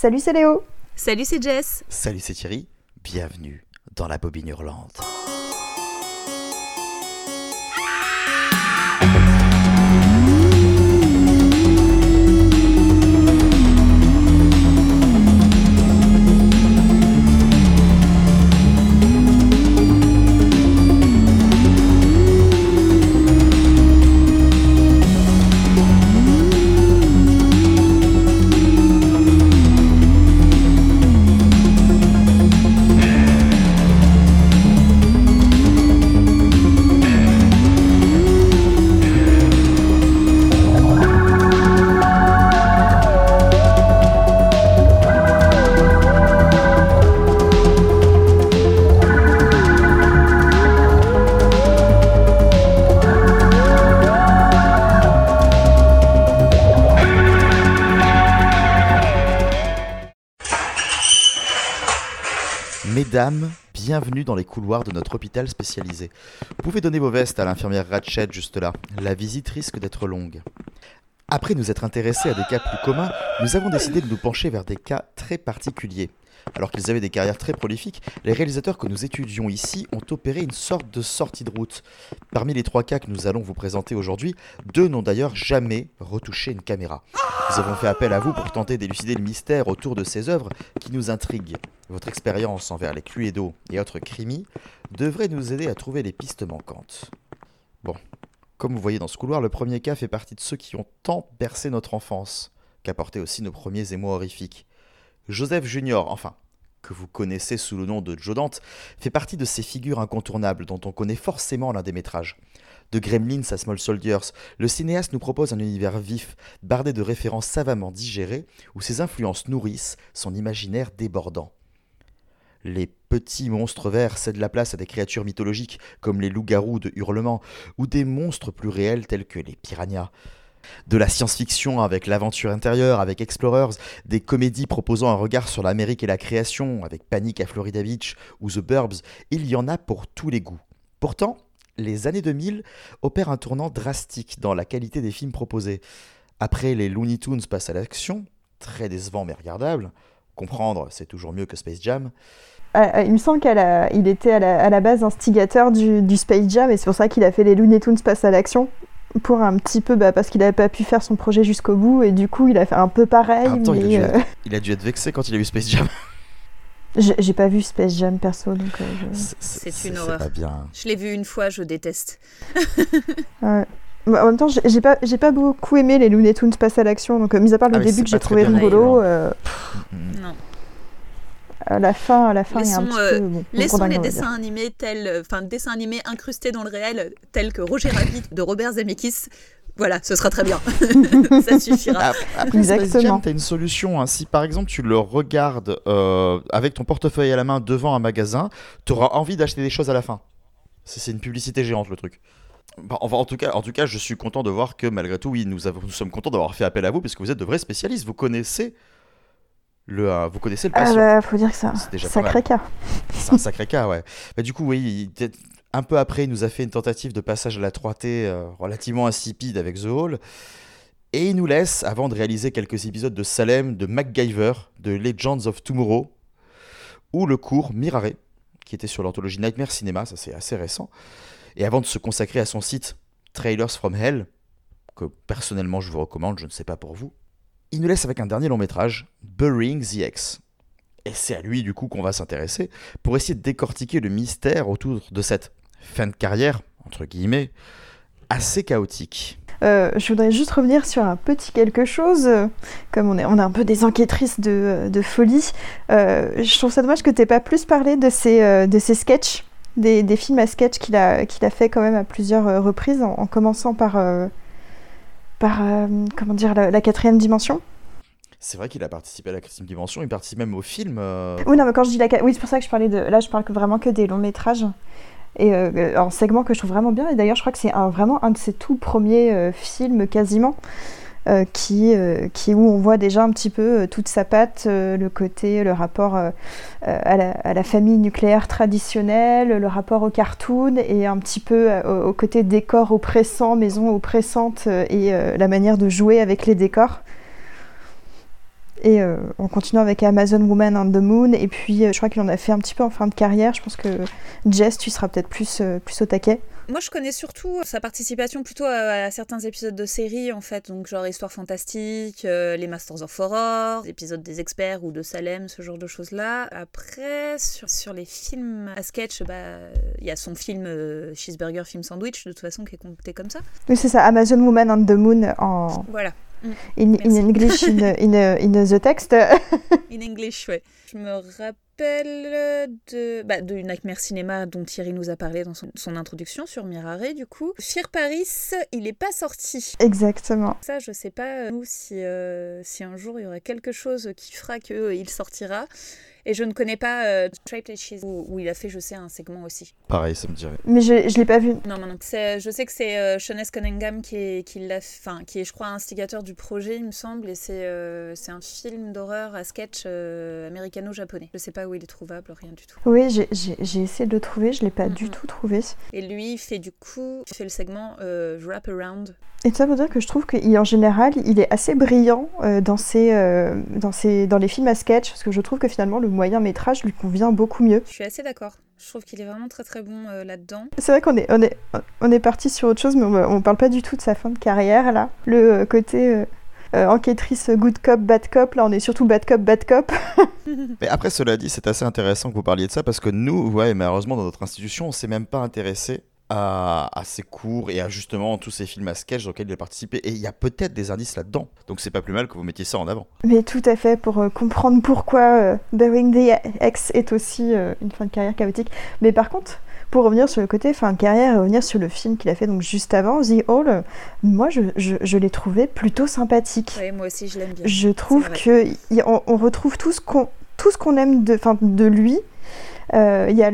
Salut, c'est Léo. Salut, c'est Jess. Salut, c'est Thierry. Bienvenue dans la bobine hurlante. Bienvenue dans les couloirs de notre hôpital spécialisé. Vous pouvez donner vos vestes à l'infirmière Ratchet juste là. La visite risque d'être longue. Après nous être intéressés à des cas plus communs, nous avons décidé de nous pencher vers des cas très particuliers. Alors qu'ils avaient des carrières très prolifiques, les réalisateurs que nous étudions ici ont opéré une sorte de sortie de route. Parmi les trois cas que nous allons vous présenter aujourd'hui, deux n'ont d'ailleurs jamais retouché une caméra. Nous avons fait appel à vous pour tenter d'élucider le mystère autour de ces œuvres qui nous intriguent. Votre expérience envers les Cluedo et autres crimis devrait nous aider à trouver les pistes manquantes. Bon, comme vous voyez dans ce couloir, le premier cas fait partie de ceux qui ont tant bercé notre enfance, qu'apportaient aussi nos premiers émois horrifiques. Joseph Junior, enfin, que vous connaissez sous le nom de Joe fait partie de ces figures incontournables dont on connaît forcément l'un des métrages. De Gremlins à Small Soldiers, le cinéaste nous propose un univers vif, bardé de références savamment digérées, où ses influences nourrissent son imaginaire débordant. Les petits monstres verts cèdent la place à des créatures mythologiques comme les loups-garous de Hurlement, ou des monstres plus réels tels que les piranhas. De la science-fiction avec l'aventure intérieure, avec Explorers, des comédies proposant un regard sur l'Amérique et la création, avec Panic à Florida Beach ou The Burbs, il y en a pour tous les goûts. Pourtant, les années 2000 opèrent un tournant drastique dans la qualité des films proposés. Après les Looney Tunes passent à l'action, très décevant mais regardable, comprendre c'est toujours mieux que Space Jam. Euh, il me semble qu'il était à la, à la, base instigateur du, du Space Jam et c'est pour ça qu'il a fait les Looney Tunes passent à l'action pour un petit peu bah, parce qu'il n'avait pas pu faire son projet jusqu'au bout et du coup il a fait un peu pareil. Temps, mais il, a euh... être, il, a dû être, vexé quand il a vu Space Jam. J'ai pas vu Space Jam perso donc. Euh, je... C'est une horreur. Pas bien. Je l'ai vu une fois, je déteste. ouais. Bah, en même temps, j'ai pas, pas beaucoup aimé les Looney Tunes passent à l'action, donc euh, mis à part le ah, début que j'ai trouvé rigolo. euh... non. À la fin, à la fin, il y a un laissons, petit euh, peu. Bon, laissons les on va dessins animés tels, enfin dessins animés incrustés dans le réel, tels que Roger Rabbit de Robert Zemeckis. Voilà, ce sera très bien. ça suffira. Après, Exactement. tu as une solution. Hein. Si par exemple tu le regardes euh, avec ton portefeuille à la main devant un magasin, tu auras envie d'acheter des choses à la fin. C'est une publicité géante le truc. Bah, enfin, en, tout cas, en tout cas, je suis content de voir que malgré tout, oui, nous, avons, nous sommes contents d'avoir fait appel à vous parce que vous êtes de vrais spécialistes. Vous connaissez le, euh, vous connaissez le Ah patient. bah, faut dire que c'est un sacré cas. C'est un sacré cas, ouais. Bah, du coup, oui, il- un peu après, il nous a fait une tentative de passage à la 3T euh, relativement insipide avec The Hall. Et il nous laisse, avant de réaliser quelques épisodes de Salem, de MacGyver, de Legends of Tomorrow, ou le cours Mirare, qui était sur l'anthologie Nightmare Cinema, ça c'est assez récent. Et avant de se consacrer à son site Trailers from Hell, que personnellement je vous recommande, je ne sais pas pour vous, il nous laisse avec un dernier long métrage, Burying the X. Et c'est à lui du coup qu'on va s'intéresser pour essayer de décortiquer le mystère autour de cette fin de carrière, entre guillemets, assez chaotique. Euh, je voudrais juste revenir sur un petit quelque chose. Euh, Comme on est, on est un peu des enquêtrices de, de folie, euh, je trouve ça dommage que tu pas plus parlé de ces, euh, de ces sketchs, des, des films à sketch qu'il a, qu'il a fait quand même à plusieurs euh, reprises, en, en commençant par, euh, par euh, comment dire, la, la quatrième dimension. C'est vrai qu'il a participé à la quatrième dimension, il participe même au film. euh, Oui, non, mais quand je dis la oui, c'est pour ça que je parlais de. Là, je parle que vraiment que des longs métrages. Et euh, un segment que je trouve vraiment bien. Et d'ailleurs, je crois que c'est un, vraiment un de ses tout premiers euh, films quasiment. Euh, qui, euh, qui où on voit déjà un petit peu euh, toute sa patte, euh, le côté, le rapport à, la, famille nucléaire traditionnelle, le rapport au cartoon et un petit peu au, côté décor oppressant, maison oppressante et la manière de jouer avec les décors. Et on continue avec Amazon Woman on the Moon. Et puis, je crois qu'il en a fait un petit peu en fin de carrière. Je pense que Jess, tu seras peut-être plus, plus au taquet. Moi, je connais surtout sa participation plutôt à, à certains épisodes de séries, en fait. Donc, genre Histoire fantastique, euh, les Masters of Horror, épisodes des experts ou de Salem, ce genre de choses-là. Après, sur, sur les films à sketch, bah, il y a son film euh, Cheeseburger, film sandwich, de toute façon, qui est compté comme ça. Oui, c'est ça, Amazon Woman on the Moon en Voilà. In, in. English, in, in, in the text. In English, ouais. Je me rappelle de, bah, de Nightmare Cinema dont Thierry nous a parlé dans son, son introduction sur Mirare, du coup. Fear Paris, il n'est pas sorti. Exactement. Ça, je sais pas, euh, nous, si, euh, si un jour il y aurait quelque chose qui fera qu'il sortira. Et je ne connais pas euh, Straight Edges, où, où il a fait, je sais, un segment aussi. Pareil, ça me dirait. Mais je, je l'ai pas vu. Non, non, non. C'est- Je sais que c'est euh, Sean S. Cunningham qui est, qui, l'a, enfin, qui est, je crois, instigateur du projet, il me semble. Et c'est, euh, c'est un film d'horreur à sketch euh, américano-japonais. Je sais pas où il est trouvable, rien du tout. Oui, j'ai- j'ai j'ai essayé de le trouver, je l'ai pas du Mhm. tout trouvé. Et lui, il fait du coup, il fait le segment euh, Wrap Around. Et ça veut dire que je trouve qu'en général, il est assez brillant euh, dans, ses, euh, dans, ses, dans les films à sketch, parce que je trouve que finalement, le moyen métrage lui convient beaucoup mieux. Je suis assez d'accord. Je trouve qu'il est vraiment très très bon euh, là-dedans. C'est vrai qu'on est, on est, on est parti sur autre chose, mais on, on parle pas du tout de sa fin de carrière, là. Le euh, côté euh, euh, enquêtrice good cop, bad cop, là, on est surtout bad cop, bad cop. Mais après, cela dit, c'est assez intéressant que vous parliez de ça parce que nous, ouais, malheureusement, dans notre institution, on s'est même pas intéressé à, à ses cours et à justement tous ces films à sketch dans lesquels il a participé. Et il y a peut-être des indices là-dedans. Donc c'est pas plus mal que vous mettiez ça en avant. Mais tout à fait, pour euh, comprendre pourquoi euh, Bearing the X est aussi euh, une fin de carrière chaotique. Mais par contre, pour revenir sur le côté fin de carrière et revenir sur le film qu'il a fait donc juste avant, The Hall, moi je, je, je l'ai trouvé plutôt sympathique. Ouais, moi aussi, je l'aime bien. Je trouve que y- on, on retrouve tout ce qu'on tout ce qu'on aime de, 'fin, de lui. Euh, Il y a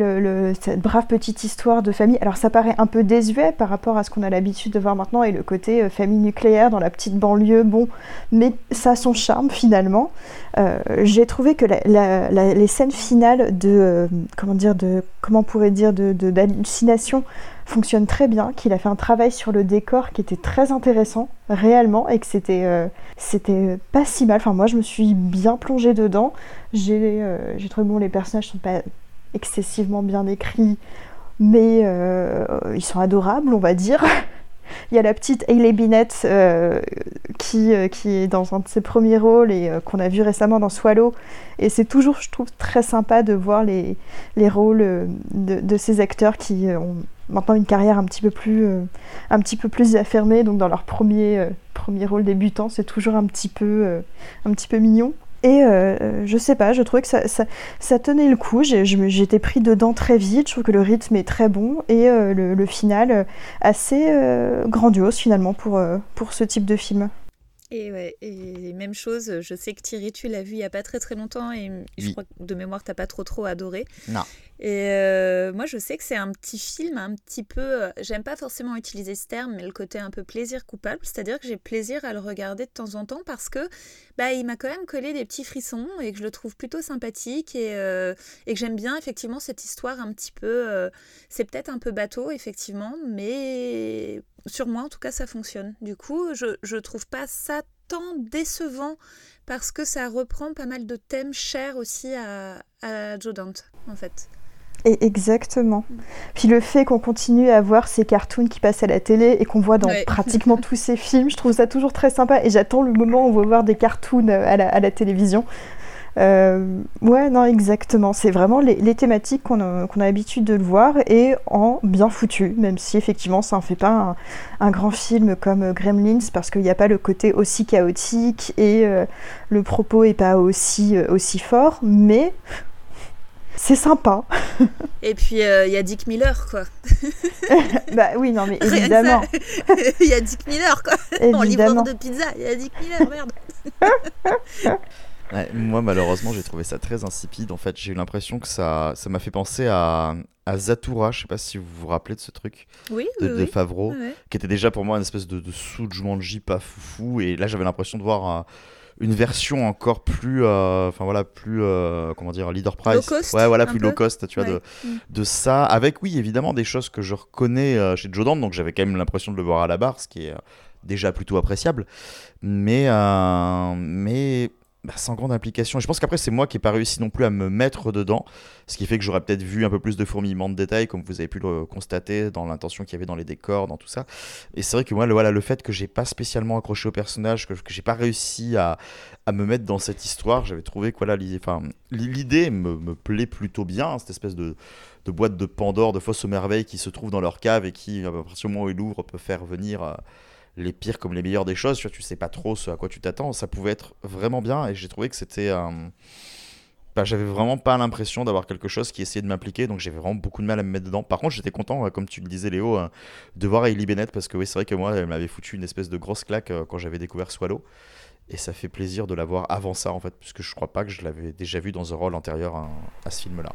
cette brave petite histoire de famille. Alors ça paraît un peu désuet par rapport à ce qu'on a l'habitude de voir maintenant et le côté euh, famille nucléaire dans la petite banlieue, bon, mais ça a son charme finalement. Euh, J'ai trouvé que la- les scènes finales de, euh, comment dire, de, comment pourrait dire, de d'hallucination fonctionnent très bien, qu'il a fait un travail sur le décor qui était très intéressant réellement et que c'était euh, c'était pas si mal. Enfin, moi, je me suis bien plongée dedans. J'ai euh, j'ai trouvé bon, les personnages sont pas excessivement bien écrits, mais euh, ils sont adorables, on va dire. Il y a la petite Hayley Binet euh, qui, euh, qui est dans un de ses premiers rôles et qu'on a vu récemment dans Swallow. Et c'est toujours, je trouve, très sympa de voir les, les rôles de, ces acteurs qui ont maintenant une carrière un petit peu plus, un petit peu plus affirmée. Donc dans leur premier, premier rôle débutant, c'est toujours un petit peu, un petit peu mignon. Et euh, euh, je sais pas, je trouvais que ça, ça, ça tenait le coup. J'étais pris dedans très vite. Je trouve que le rythme est très bon et euh, le, le final assez euh, grandiose finalement pour, euh, pour ce type de film. Et ouais, et même chose, je sais que Thierry, tu l'as vu il y a pas très très longtemps et je Oui. crois que de mémoire, t'as pas trop trop adoré. Non. Et euh, moi, je sais que c'est un petit film, un petit peu. euh, J'aime pas forcément utiliser ce terme, mais le côté un peu plaisir coupable, c'est-à-dire que j'ai plaisir à le regarder de temps en temps parce que bah, il m'a quand même collé des petits frissons et que je le trouve plutôt sympathique et, euh, et que j'aime bien effectivement cette histoire un petit peu. c'est peut-être un peu bateau, effectivement, mais sur moi, en tout cas, ça fonctionne. Du coup, je, je trouve pas ça tant décevant parce que ça reprend pas mal de thèmes chers aussi à, à Joe Dante, en fait. Et exactement. Puis le fait qu'on continue à voir ces cartoons qui passent à la télé et qu'on voit dans Ouais. pratiquement tous ces films, je trouve ça toujours très sympa et j'attends le moment où on va voir des cartoons euh, à la, à la télévision. Euh, ouais, non, exactement. C'est vraiment les, les thématiques qu'on a, l'habitude de le voir et en bien foutu, même si effectivement ça en fait pas un, un grand film comme euh, Gremlins parce qu'il n'y a pas le côté aussi chaotique et euh, le propos est pas aussi, aussi fort, mais c'est sympa. Et puis, euh, il y a Dick Miller, quoi. bah oui, non, mais évidemment. Il y a Dick Miller, quoi. En livreur de pizza, il y a Dick Miller, merde. Ouais, moi, malheureusement, j'ai trouvé ça très insipide. En fait, j'ai eu l'impression que ça ça m'a fait penser à, à Zatura. Je sais pas si vous vous rappelez de ce truc Oui, de, oui, de. Favreau. Qui était déjà pour moi une espèce de, de sous-Jumanji pas foufou et là j'avais l'impression de voir euh, une version encore plus euh, enfin voilà plus euh, comment dire leader price Low cost, ouais voilà plus peu. low cost tu vois Ouais. de, Mm. de ça avec oui évidemment des choses que je reconnais euh, chez Joe Dante donc j'avais quand même l'impression de le voir à la barre ce qui est déjà plutôt appréciable mais euh, mais bah, sans grande implication. Je pense qu'après, c'est moi qui n'ai pas réussi non plus à me mettre dedans, ce qui fait que j'aurais peut-être vu un peu plus de fourmillement de détails, comme vous avez pu le constater dans l'intention qu'il y avait dans les décors, dans tout ça. Et c'est vrai que moi, le, voilà, le fait que j'ai pas spécialement accroché au personnage, que, que j'ai pas réussi à, à, me mettre dans cette histoire, j'avais trouvé que voilà, l'idée me, me, plaît plutôt bien, cette espèce de, de boîte de Pandore, de fausses merveilles qui se trouve dans leur cave et qui, à partir du moment où ils l'ouvrent, peut faire venir. Euh, les pires comme les meilleurs des choses. Tu, vois, tu sais pas trop ce à quoi tu t'attends. Ça pouvait être vraiment bien et j'ai trouvé que c'était. un bah, j'avais vraiment pas l'impression d'avoir quelque chose qui essayait de m'impliquer, donc j'avais vraiment beaucoup de mal à me mettre dedans. Par contre, j'étais content, comme tu le disais, Léo, hein, de voir Hailey Bennett parce que oui, c'est vrai que moi, elle m'avait foutu une espèce de grosse claque euh, quand j'avais découvert Swallow. Et ça fait plaisir de la voir avant ça, en fait, puisque je crois pas que je l'avais déjà vu dans un rôle antérieur à, ce film-là.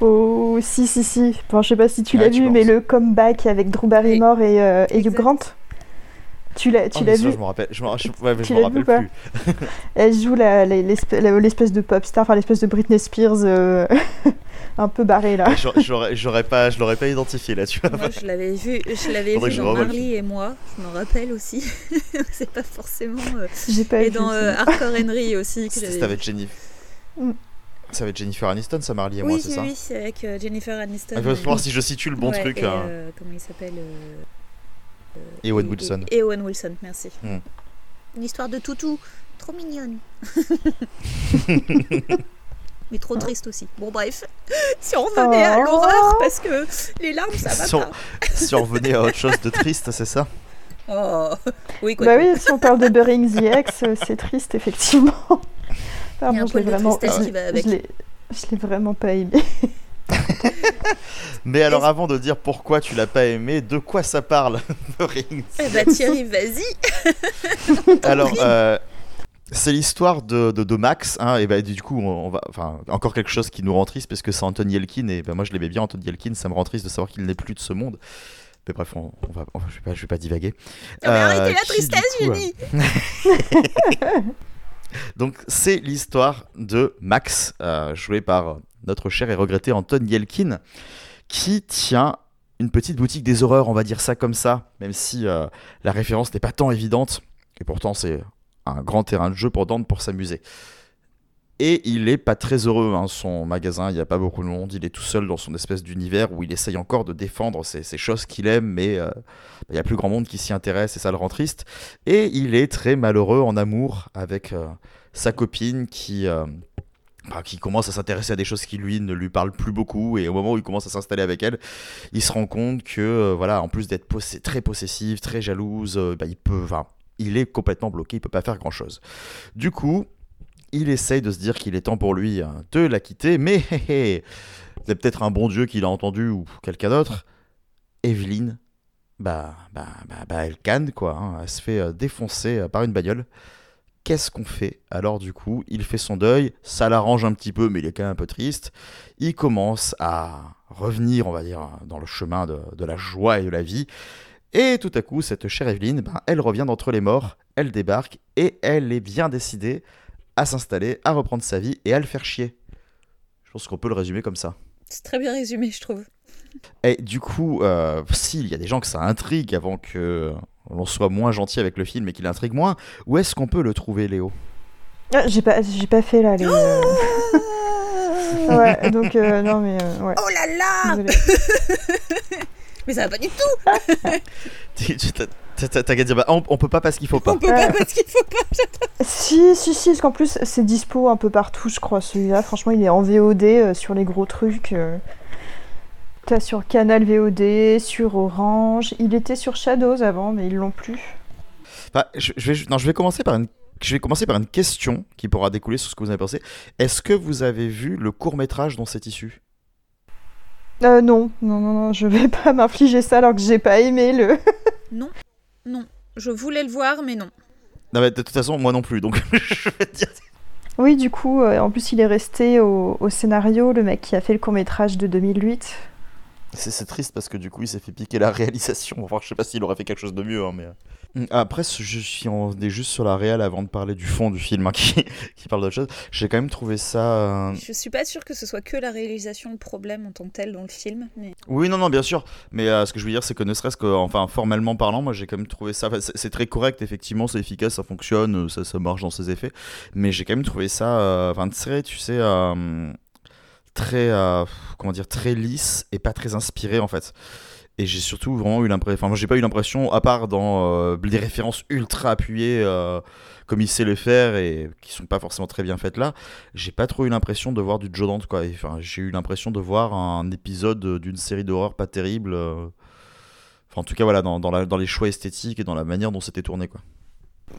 Oh, si, si, si. Bon, je sais pas si tu l'as vu, mais le comeback avec Drew Barrymore et, euh, et Hugh Grant. Tu l'as, tu oh, l'as vu Je me rappelle, je me, ouais, je me rappelle plus. Elle joue l'espèce de pop star, enfin l'espèce de Britney Spears euh, un peu barrée là. J'aurais, j'aurais pas, je l'aurais pas identifié là, tu vois. Moi, je l'avais vu, je l'avais vu dans Marley et moi. Je m'en rappelle aussi. c'est pas forcément. Euh, J'ai pas et dans euh, Hardcore Henry aussi. C'était avec Jennifer. Mm. Ça avec Jennifer Aniston, ça Marley et moi, c'est ça Oui, c'est avec Jennifer Aniston. Il ah, faut voir si je situe le bon truc. Et, hein. comment il s'appelle et Owen Wilson. Et, Owen Wilson, merci. Hmm. Une histoire de toutou, trop mignonne. Mais trop triste aussi. Bon, bref, si on revenait à oh. l'horreur, parce que les larmes, ça va pas. si on revenait à autre chose de triste, c'est ça? Oh, oui, quoi. Bah oui, si on parle de Burying the Ex, c'est triste, effectivement. Pardon, Il y a un je l'ai vraiment... qui va avec. Je l'ai vraiment pas aimé. Mais alors, avant de dire pourquoi tu l'as pas aimé, de quoi ça parle, Rings Eh bah, Thierry, vas-y Alors, euh, c'est l'histoire de, de, Max, hein, et bah, du coup, on, va, enfin, encore quelque chose qui nous rend triste, parce que c'est Anthony Elkin, et bah, moi je l'aimais bien, Anthony Elkin, ça me rend triste de savoir qu'il n'est plus de ce monde. Mais bref, on, va, je, vais pas, je vais pas divaguer. mais arrêtez euh, la tristesse, Julie Donc, c'est l'histoire de Max, euh, joué par notre cher et regretté Anton Yelkin, qui tient une petite boutique des horreurs, on va dire ça comme ça, même si euh, la référence n'est pas tant évidente, et pourtant c'est un grand terrain de jeu pour Dante pour s'amuser. Et il est pas très heureux, hein, son magasin, il n'y a pas beaucoup de monde, il est tout seul dans son espèce d'univers où il essaye encore de défendre ces, choses qu'il aime, mais euh, il y a plus grand monde qui s'y intéresse et ça le rend triste. Et il est très malheureux en amour avec euh, sa copine qui qui commence à s'intéresser à des choses qui lui ne lui parlent plus beaucoup et au moment où il commence à s'installer avec elle, il se rend compte que euh, voilà, en plus d'être très possessive, très jalouse, euh, bah, il peut, il est complètement bloqué, il peut pas faire grand chose. Du coup, il essaye de se dire qu'il est temps pour lui hein, de la quitter, mais c'est peut-être un bon Dieu qui l'a entendu ou quelqu'un d'autre. Evelyne, bah, bah, bah, bah, elle canne quoi, hein. elle se fait euh, défoncer par une bagnole qu'est-ce qu'on fait? Alors du coup, il fait son deuil, ça l'arrange un petit peu, mais il est quand même un peu triste. Il commence à revenir, on va dire, dans le chemin de, la joie et de la vie. Et tout à coup, cette chère Evelyne, ben, elle revient d'entre les morts, elle débarque, et elle est bien décidée à s'installer, à reprendre sa vie et à le faire chier. Je pense qu'on peut le résumer comme ça. C'est très bien résumé, je trouve. Et du coup, euh, s'il y a des gens que ça intrigue avant que l'on soit moins gentil avec le film et qu'il intrigue moins, où est-ce qu'on peut le trouver, Léo? Ah, J'ai pas, j'ai pas fait là les. Euh, ouais, donc euh, non mais ouais. Oh là là Mais ça va pas du tout T'as qu'à dire, bah, on, peut pas parce qu'il faut pas. On peut pas parce qu'il faut pas. si, si, si, parce qu'en plus, c'est dispo un peu partout, je crois, celui-là. Franchement, il est en VOD sur les gros trucs. T'as sur Canal VOD, sur Orange. Il était sur Shadows avant, mais ils l'ont plus. Bah, je, vais, non, je vais commencer par une je vais commencer par une question qui pourra découler sur ce que vous avez pensé. Est-ce que vous avez vu le court métrage dont c'est issu? Euh, non, non, non, non, je vais pas m'infliger ça alors que j'ai pas aimé le. non, non, je voulais le voir, mais non. Non, mais de toute façon, moi non plus, donc je vais te dire. Oui, du coup, euh, en plus, il est resté au, au, scénario, le mec qui a fait le court métrage de 2008. C'est triste parce que du coup, il s'est fait piquer la réalisation. Enfin, je sais pas s'il aurait fait quelque chose de mieux, hein, mais. Mm, après, je suis en... est juste sur la réal avant de parler du fond du film hein, qui... qui parle d'autre chose. J'ai quand même trouvé ça. Euh, je suis pas sûr que ce soit que la réalisation le problème en tant que tel dans le film. Mais... Oui, non, non, bien sûr. Mais euh, ce que je veux dire, c'est que ne serait-ce que, enfin, formellement parlant, moi j'ai quand même trouvé ça. c'est très correct, effectivement, c'est efficace, ça fonctionne, ça, ça marche dans ses effets. Mais j'ai quand même trouvé ça. Euh, enfin, très, tu sais. très. comment dire Très lisse et pas très inspiré en fait. Et j'ai surtout vraiment eu l'impression. Enfin, moi, j'ai pas eu l'impression, à part dans euh, des références ultra appuyées, euh, comme il sait le faire et qui sont pas forcément très bien faites là, j'ai pas trop eu l'impression de voir du Joe Dante, quoi. Enfin, j'ai eu l'impression de voir un épisode d'une série d'horreur pas terrible. Euh. Enfin, en tout cas, voilà, dans, dans, la, dans, les choix esthétiques et dans la manière dont c'était tourné, quoi.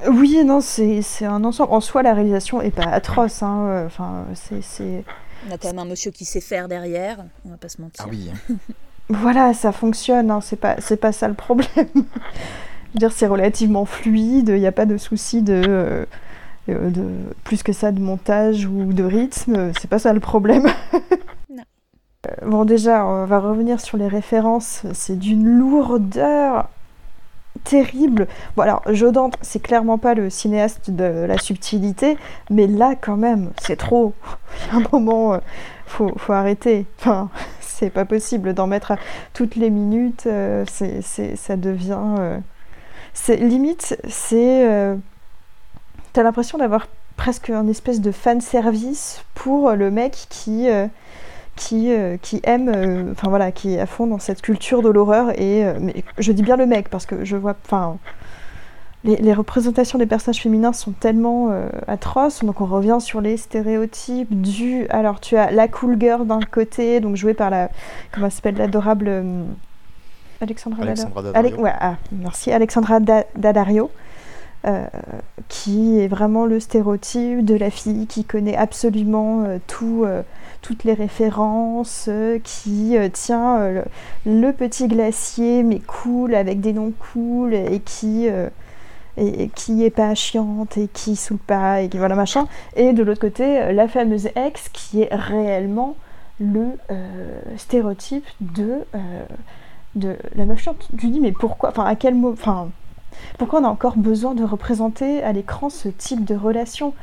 Oui, non, c'est un ensemble. En soi, la réalisation est pas atroce. Hein. Enfin, c'est. On a quand même un monsieur qui sait faire derrière, on va pas se mentir. Ah oui. Voilà, ça fonctionne, hein, c'est pas, pas ça le problème. dire, c'est relativement fluide, il n'y a pas de souci de, euh, de, plus que ça de montage ou de rythme, c'est pas ça le problème. non. Euh, bon, déjà, on va revenir sur les références, c'est d'une lourdeur terrible. Bon, alors, Jodante, c'est clairement pas le cinéaste de la subtilité, mais là, quand même, c'est trop. Il y a un moment, euh, faut, faut arrêter. Enfin, c'est pas possible d'en mettre toutes les minutes. Euh, c'est, ça devient. Euh, c'est limite, c'est. Euh, t'as l'impression d'avoir presque un espèce de fan service pour le mec qui. qui, qui aime, enfin voilà, qui est à fond dans cette culture de l'horreur. Et mais je dis bien le mec parce que je vois, enfin, les, représentations des personnages féminins sont tellement euh, atroces. Donc on revient sur les stéréotypes du. Alors tu as la cool girl d'un côté, donc jouée par la. Comment s'appelle L'adorable. Euh, Alexandra, Daddario. ouais, ah, merci. Alexandra Daddario. Euh, qui est vraiment le stéréotype de la fille qui connaît absolument tout, toutes les références, qui tient le, le, petit glacier mais cool avec des noms cool et qui et, qui est pas chiante et qui saoule pas et qui voilà machin. Et de l'autre côté, euh, la fameuse ex qui est réellement le euh, stéréotype de, euh, de la meuf chiante. Tu dis mais pourquoi Enfin à quel mot Enfin pourquoi on a encore besoin de représenter à l'écran ce type de relation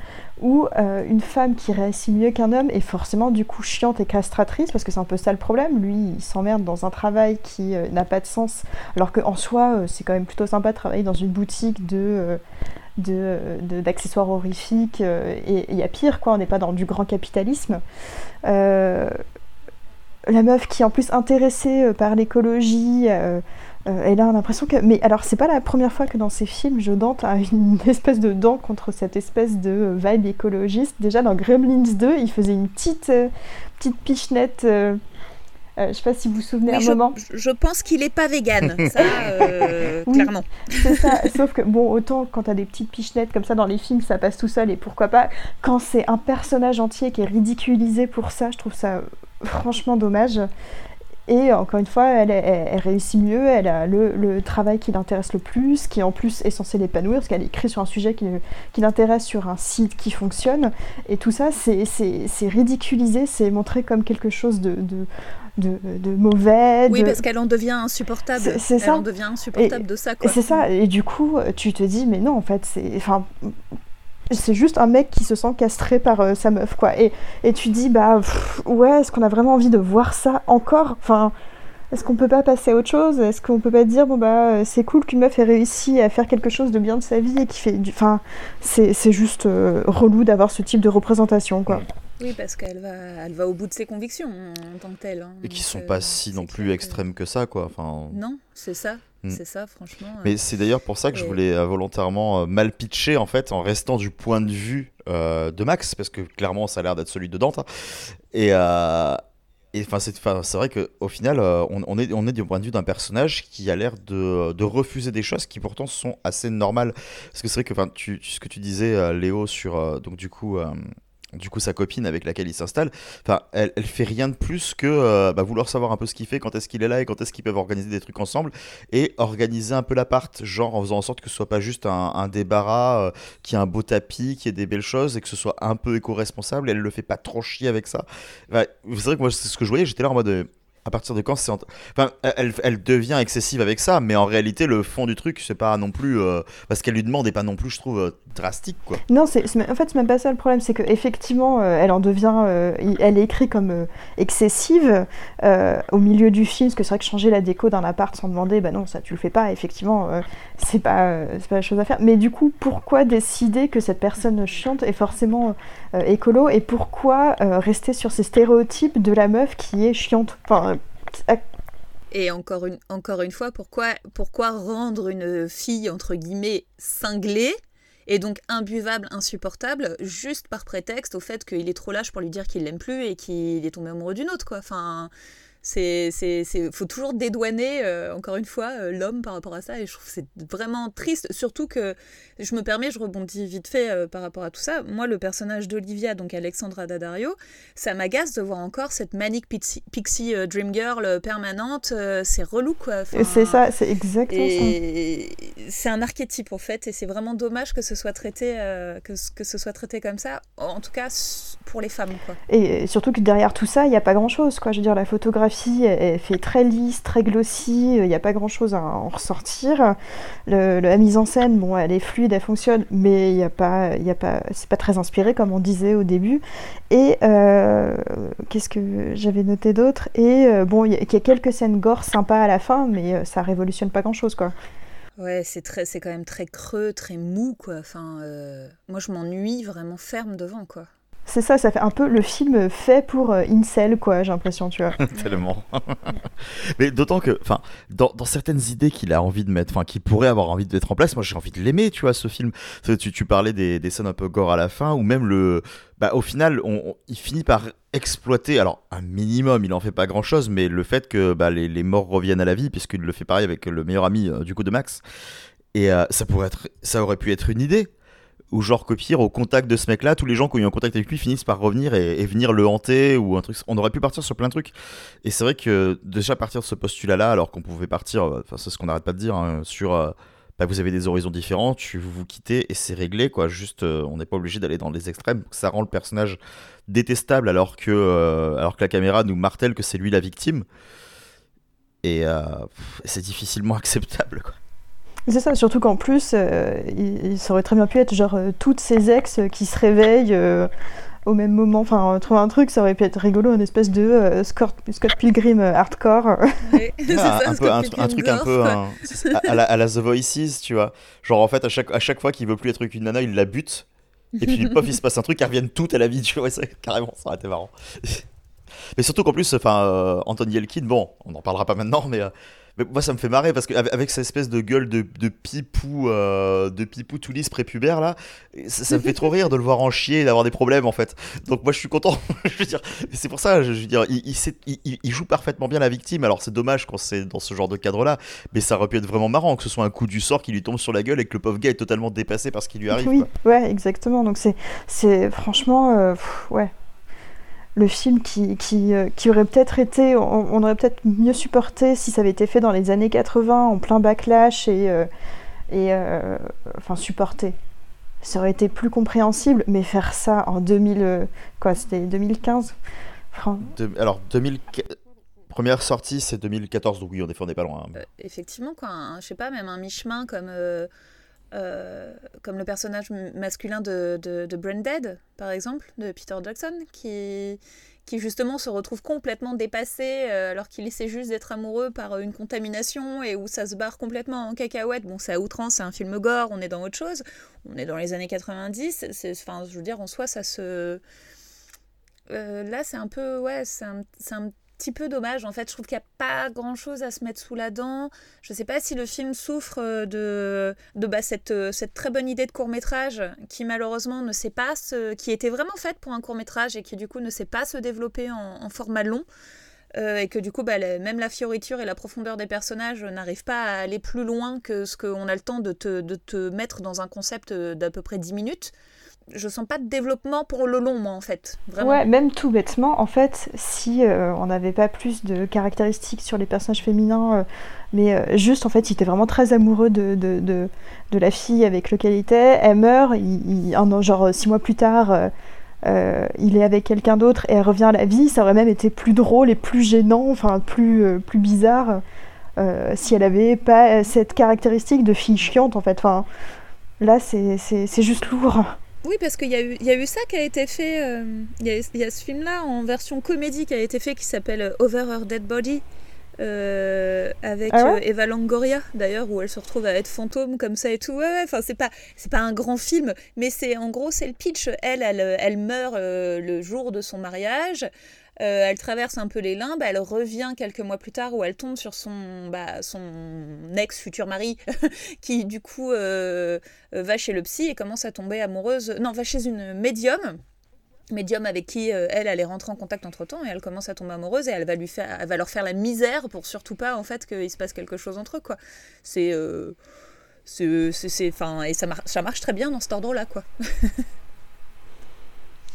où euh, une femme qui réussit mieux qu'un homme est forcément du coup chiante et castratrice parce que c'est un peu ça le problème. Lui, il s'emmerde dans un travail qui euh, n'a pas de sens, alors qu'en soi, euh, c'est quand même plutôt sympa de travailler dans une boutique de d'accessoires horrifiques et il y a pire quoi, on n'est pas dans du grand capitalisme. la meuf qui est en plus intéressée par l'écologie, euh, elle a l'impression que. Mais alors, c'est pas la première fois que dans ces films, je Dante a une espèce de dent contre cette espèce de vibe écologiste. Déjà dans Gremlins 2, il faisait une petite, euh, petite pichenette. Euh, je sais pas si vous vous souvenez un je, moment. Je pense qu'il est pas vegan, ça, clairement. C'est ça, sauf que, bon, autant quand t'as des petites pichenettes comme ça dans les films, ça passe tout seul, et pourquoi pas, quand c'est un personnage entier qui est ridiculisé pour ça, je trouve ça franchement dommage. Et encore une fois, elle, réussit mieux, elle a le, travail qui l'intéresse le plus, qui en plus est censé l'épanouir, parce qu'elle écrit sur un sujet qui, l'intéresse sur un site qui fonctionne. Et tout ça, c'est ridiculisé, c'est montré comme quelque chose de, de, mauvais. Oui, parce qu'elle en devient insupportable. C'est ça. Elle en devient insupportable de ça. C'est ça. Et du coup, tu te dis, mais non, en fait, c'est. Enfin, c'est juste un mec qui se sent castré par euh, sa meuf, quoi. Et, et tu dis, bah, ouais, est-ce qu'on a vraiment envie de voir ça encore? Enfin, est-ce qu'on peut pas passer à autre chose? Est-ce qu'on peut pas dire, bon, bah, c'est cool qu'une meuf ait réussi à faire quelque chose de bien de sa vie et qui fait du. Enfin, c'est juste euh, relou d'avoir ce type de représentation, quoi. Oui, parce qu'elle va, elle va au bout de ses convictions en tant que telle. Hein. et qui sont pas euh, si non plus extrêmes que ça, quoi. Enfin... Non, c'est ça. Mm. C'est ça, franchement. Mais c'est d'ailleurs pour ça que je voulais euh, volontairement euh, mal pitcher, en fait, en restant du point de vue de Max, parce que clairement, ça a l'air d'être celui de Dante. Hein. Et. Et enfin, c'est, vrai qu'au final, on, est, on est du point de vue d'un personnage qui a l'air de, de, refuser des choses qui pourtant sont assez normales. Parce que c'est vrai que tu, ce que tu disais, Léo, sur donc du coup du coup sa copine avec laquelle il s'installe, enfin, elle, fait rien de plus que euh, bah, vouloir savoir un peu ce qu'il fait, quand est-ce qu'il est là et quand est-ce qu'ils peuvent organiser des trucs ensemble et organiser un peu l'appart, genre en faisant en sorte que ce soit pas juste un, débarras, euh, qui ait un beau tapis, qui ait des belles choses et que ce soit un peu éco-responsable. Elle le fait pas trop chier avec ça. c'est vrai que moi c'est ce que je voyais, j'étais là en mode euh, à partir de quand c'est. Enfin, elle, elle, devient excessive avec ça, mais en réalité, le fond du truc, c'est pas non plus. Euh, parce qu'elle lui demande et pas non plus, je trouve, drastique, quoi. Non, c'est, en fait, c'est même pas ça le problème, c'est qu'effectivement, euh, elle en devient. elle est écrite comme excessive au milieu du film, parce que c'est vrai que changer la déco d'un appart sans demander, bah non, ça tu le fais pas, effectivement, c'est, pas, c'est pas la chose à faire. Mais du coup, pourquoi décider que cette personne chiante est forcément écolo et pourquoi rester sur ces stéréotypes de la meuf qui est chiante? Enfin, et encore une, encore une fois, pourquoi, pourquoi rendre une fille, entre guillemets, cinglée? Et donc imbuvable, insupportable, juste par prétexte au fait qu'il est trop lâche pour lui dire qu'il l'aime plus et qu'il est tombé amoureux d'une autre, quoi. Enfin, c'est c'est faut toujours dédouaner euh, encore une fois euh, l'homme par rapport à ça et je trouve c'est vraiment triste surtout que je me permets je rebondis vite fait euh, par rapport à tout ça. Moi le personnage d'Olivia donc Alexandra Daddario ça m'agace de voir encore cette manic pixie, pixie dream girl permanente c'est relou quoi c'est ça c'est exactement et c'est un archétype en fait et c'est vraiment dommage que ce soit traité que, que ce soit traité comme ça en tout cas pour les femmes quoi. Et surtout que derrière tout ça il n'y a pas grand chose quoi. Je veux dire la photographie elle fait très lisse, très glossy, il n'y a pas grand chose à en ressortir. la mise en scène, bon, elle est fluide, elle fonctionne, mais il y a pas, il y a pas, c'est pas très inspiré comme on disait au début. Et euh, qu'est-ce que j'avais noté d'autre? Et euh, bon, il y, a quelques scènes gore sympas à la fin, mais euh, ça révolutionne pas grand chose, quoi. Ouais, c'est très, c'est quand même très creux, très mou, quoi. Enfin, moi, je m'ennuie vraiment ferme devant, quoi. C'est ça, ça fait un peu le film fait pour euh, Incel, quoi, j'ai l'impression, tu vois. Tellement. Mais d'autant que, enfin, dans, certaines idées qu'il a envie de mettre, enfin, qu'il pourrait avoir envie de mettre en place, moi j'ai envie de l'aimer, tu vois, ce film. Tu, tu parlais des, des, scènes un peu gore à la fin, ou même le. Bah, au final, on, il finit par exploiter, alors un minimum, il en fait pas grand chose, mais le fait que bah, les, morts reviennent à la vie, puisqu'il le fait pareil avec le meilleur ami euh, du coup de Max. Et euh, ça pourrait être, ça aurait pu être une idée ou genre copier au contact de ce mec-là, tous les gens qui ont eu un contact avec lui finissent par revenir et, venir le hanter ou un truc. On aurait pu partir sur plein de trucs. Et c'est vrai que déjà partir de ce postulat-là, alors qu'on pouvait partir, euh, enfin c'est ce qu'on n'arrête pas de dire, hein, sur euh, bah, vous avez des horizons différents, tu vous vous quittez et c'est réglé quoi. Juste, euh, on n'est pas obligé d'aller dans les extrêmes. Ça rend le personnage détestable alors que, alors que la caméra nous martèle que c'est lui la victime. Et c'est difficilement acceptable quoi. C'est ça, surtout qu'en plus, euh, il, ça aurait très bien pu être genre euh, toutes ces ex qui se réveillent euh, au même moment. Enfin, trouver un truc, ça aurait pu être rigolo, une espèce de Scott, Scott, Pilgrim hardcore. Ah, un, peu, un, truc un peu à, la, The Voices, tu vois. Genre en fait, à chaque, à chaque fois qu'il veut plus être avec une nana, il la bute. Et puis, pof, il se passe un truc, elles reviennent toutes à la vie, tu vois. Ouais, carrément, ça aurait été marrant. mais surtout qu'en plus, enfin, Anthony Elkin, bon, on n'en parlera pas maintenant, mais moi, ça me fait marrer parce qu'avec cette espèce de gueule de, de pipou, euh, de pipou tout lisse prépubère là, ça, me fait trop rire de le voir en chier et d'avoir des problèmes en fait. Donc moi, je suis content. je veux dire, c'est pour ça, je, veux dire, il, il, il, joue parfaitement bien la victime. Alors c'est dommage quand c'est dans ce genre de cadre-là, mais ça aurait pu être vraiment marrant que ce soit un coup du sort qui lui tombe sur la gueule et que le pauvre gars est totalement dépassé par ce qui lui arrive. Oui, ouais, exactement. Donc c'est, c'est franchement, euh, ouais, le film qui, qui, euh, qui aurait peut-être été, on, aurait peut-être mieux supporté si ça avait été fait dans les années 80 en plein backlash et, euh, et euh, enfin supporté. Ça aurait été plus compréhensible, mais faire ça en 2000, quoi, c'était 2015. alors 2000, première sortie c'est 2014, donc oui, on n'est pas loin. Hein. effectivement, quoi, je sais pas, même un mi-chemin comme euh, comme le personnage masculin de, de, par exemple, de Peter Jackson, qui, justement se retrouve complètement dépassé euh, alors qu'il essaie juste d'être amoureux par une contamination et où ça se barre complètement en cacahuète. Bon, c'est à outrance, c'est un film gore, on est dans autre chose. On est dans les années 90. Enfin, je veux dire, en soi, ça se. Euh, là, c'est un peu. Ouais, c'est un petit peu dommage. En fait, je trouve qu'il n'y a pas grand-chose à se mettre sous la dent. Je sais pas si le film souffre euh, de, de bah, cette, euh, cette très bonne idée de court-métrage qui malheureusement ne sait pas se, qui était vraiment faite pour un court-métrage et qui du coup ne sait pas se développer en, format long. Euh, et que du coup, bah, même la fioriture et la profondeur des personnages n'arrivent pas à aller plus loin que ce qu'on a le temps de te, de te mettre dans un concept d'à peu près 10 minutes je sens pas de développement pour le long, moi, en fait. Ouais, même tout bêtement, en fait, si euh, on n'avait pas plus de caractéristiques sur les personnages féminins, euh, mais euh, juste, en fait, il était vraiment très amoureux de, de, de, la fille avec laquelle il était, elle meurt, il, un, genre six mois plus tard, il est avec quelqu'un d'autre et elle revient à la vie, ça aurait même été plus drôle et plus gênant, enfin plus, plus bizarre si elle avait pas cette caractéristique de fille chiante en fait. Enfin, là, c'est juste lourd. Oui, parce qu'il y, a eu, y a eu ça qui a été fait. Euh, il y, a ce film-là en version comédie qui a été fait qui s'appelle euh, Over Her Dead Body. Euh, avec ah Eva Longoria d'ailleurs où elle se retrouve à être fantôme comme ça et tout ouais, enfin c'est pas c'est pas un grand film mais c'est en gros c'est le pitch elle elle, elle meurt le jour de son mariage euh, elle traverse un peu les limbes, elle revient quelques mois plus tard où elle tombe sur son, bah, son ex-futur mari qui du coup euh, euh, va chez le psy et commence à tomber amoureuse, non, va chez une médium. Médium avec qui elle allait rentrer en contact entre temps et elle commence à tomber amoureuse et elle va lui faire elle va leur faire la misère pour surtout pas en fait qu'il se passe quelque chose entre eux quoi. C'est c'est enfin et ça, ça marche très bien dans cet ordre là quoi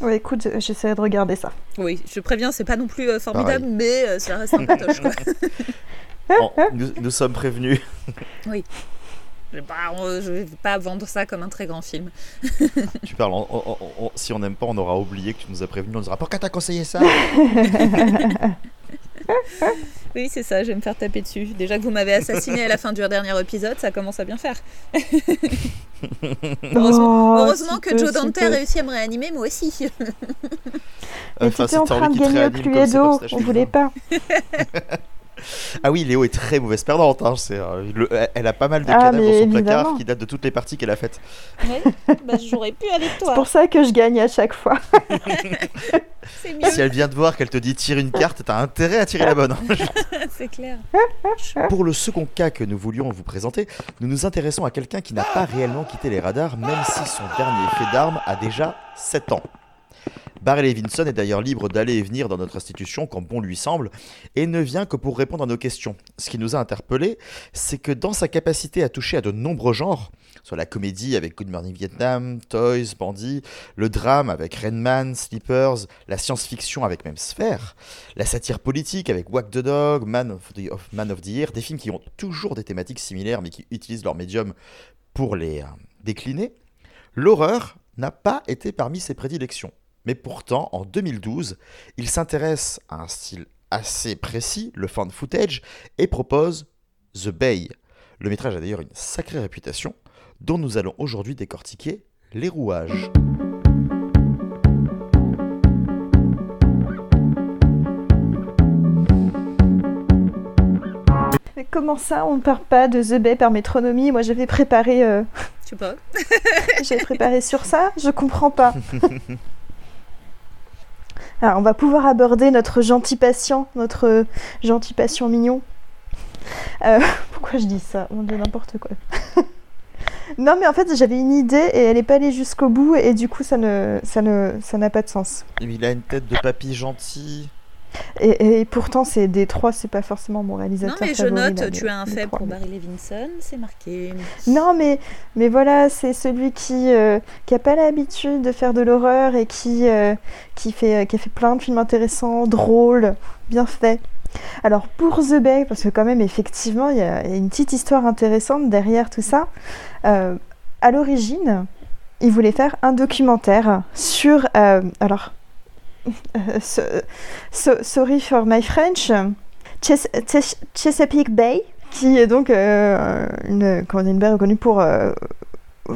Ouais, écoute, j'essaierai de regarder ça. Oui, je préviens, c'est pas non plus euh, formidable, mais euh, ça reste un patoche. Quoi. nous, sommes prévenus. oui. Je vais, vais pas vendre ça comme un très grand film. tu parles, si on n'aime pas, on aura oublié que tu nous as prévenu, on dira pourquoi t'as conseillé ça? Oui, c'est ça, je vais me faire taper dessus. Déjà que vous m'avez assassiné à la fin du dernier épisode, ça commence à bien faire. heureusement, oh, que Joe Dante a réussi à me réanimer, moi aussi. Mais tu étais en train de gagner au Cluedo, on voulait pas. Ah oui, Léo est très mauvaise perdante. Hein. Euh, elle a pas mal de ah, cadavres dans son placard qui datent de toutes les parties qu'elle a faites. Oui, bah, j'aurais pu avec toi. C'est pour ça que je gagne à chaque fois. si elle vient de voir qu'elle te dit tire une carte, t'as intérêt à tirer la bonne. C'est clair. Pour le second cas que nous voulions vous présenter, nous nous intéressons à quelqu'un qui n'a pas réellement quitté les radars, même si son dernier fait d'armes a déjà 7 ans. Barry Levinson est d'ailleurs libre d'aller et venir dans notre institution quand bon lui semble, et ne vient que pour répondre à nos questions. Ce qui nous a interpellés, c'est que dans sa capacité à toucher à de nombreux genres, soit la comédie avec Good Morning Vietnam, Toys, Bandit, le drame avec Rainman, Sleepers, la science-fiction avec même Sphere, la satire politique avec Wack the Dog, Man of, the, Man of the Year, des films qui ont toujours des thématiques similaires mais qui utilisent leur médium pour les euh, décliner, l'horreur n'a pas été parmi ses prédilections. Mais pourtant, en 2012, il s'intéresse à un style assez précis, le fan footage, et propose The Bay. Le métrage a d'ailleurs une sacrée réputation, dont nous allons aujourd'hui décortiquer les rouages. Mais comment ça, on ne parle pas de The Bay par métronomie? Moi, j'avais préparé. Euh... Tu pas J'ai préparé sur ça. Je comprends pas. Alors, on va pouvoir aborder notre gentil patient, notre gentil patient mignon. Euh, pourquoi je dis ça? On dit n'importe quoi. non, mais en fait, j'avais une idée et elle n'est pas allée jusqu'au bout et du coup, ça ne, ça ne, ça n'a pas de sens. Il a une tête de papy gentil. Et, pourtant, c'est des trois, c'est pas forcément mon réalisateur. Non, mais je note, tu as un fait pour Barry Levinson, c'est marqué. Non, mais, mais voilà, c'est celui qui euh, qui a pas l'habitude de faire de l'horreur et qui euh, qui fait euh, qui a fait plein de films intéressants, drôles, bien faits. Alors pour The Bay, parce que quand même effectivement il y, a une petite histoire intéressante derrière tout ça. à l'origine, il voulait faire un documentaire sur alors sorry for my French, Chesapeake Bay, qui est donc euh, une, une baie reconnue pour, euh,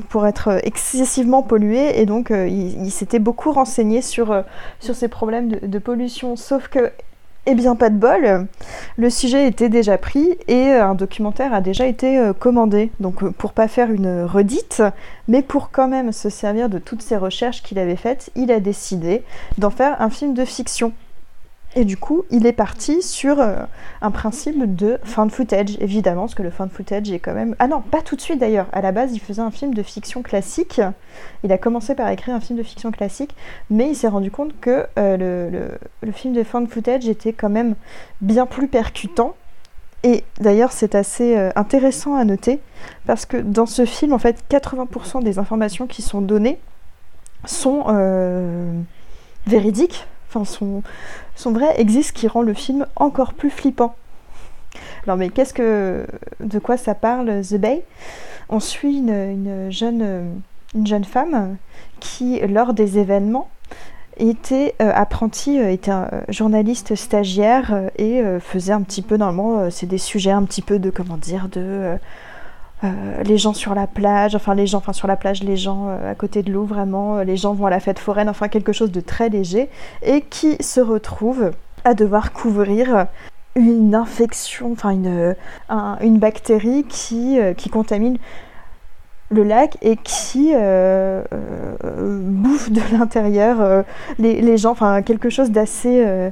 pour être excessivement polluée, et donc euh, il, s'était beaucoup renseigné sur, sur ces problèmes de pollution, sauf que eh bien, pas de bol, le sujet était déjà pris et un documentaire a déjà été euh, commandé. Donc, euh, pour pas faire une redite, mais pour quand même se servir de toutes ces recherches qu'il avait faites, il a décidé d'en faire un film de fiction. Et du coup, il est parti sur euh, un principe de fan footage, évidemment, parce que le fan footage est quand même... Ah non, pas tout de suite d'ailleurs. À la base, il faisait un film de fiction classique. Il a commencé par écrire un film de fiction classique, mais il s'est rendu compte que euh, le, film de fan footage était quand même bien plus percutant. Et d'ailleurs, c'est assez euh, intéressant à noter, parce que dans ce film, en fait, 80% des informations qui sont données sont véridiques, enfin, son vrai existe qui rend le film encore plus flippant. Alors mais qu'est-ce que de quoi ça parle The Bay? On suit une, jeune, une jeune femme qui, lors des événements, était apprenti, était un journaliste stagiaire et faisait un petit peu, normalement, c'est des sujets un petit peu de, comment dire, de euh, les gens sur la plage, enfin les gens, enfin sur la plage, les gens euh, à côté de l'eau, vraiment, euh, les gens vont à la fête foraine, enfin quelque chose de très léger, et qui se retrouve à devoir couvrir une infection, enfin une, bactérie qui, contamine le lac et qui bouffe de l'intérieur les, gens, enfin quelque chose d'assez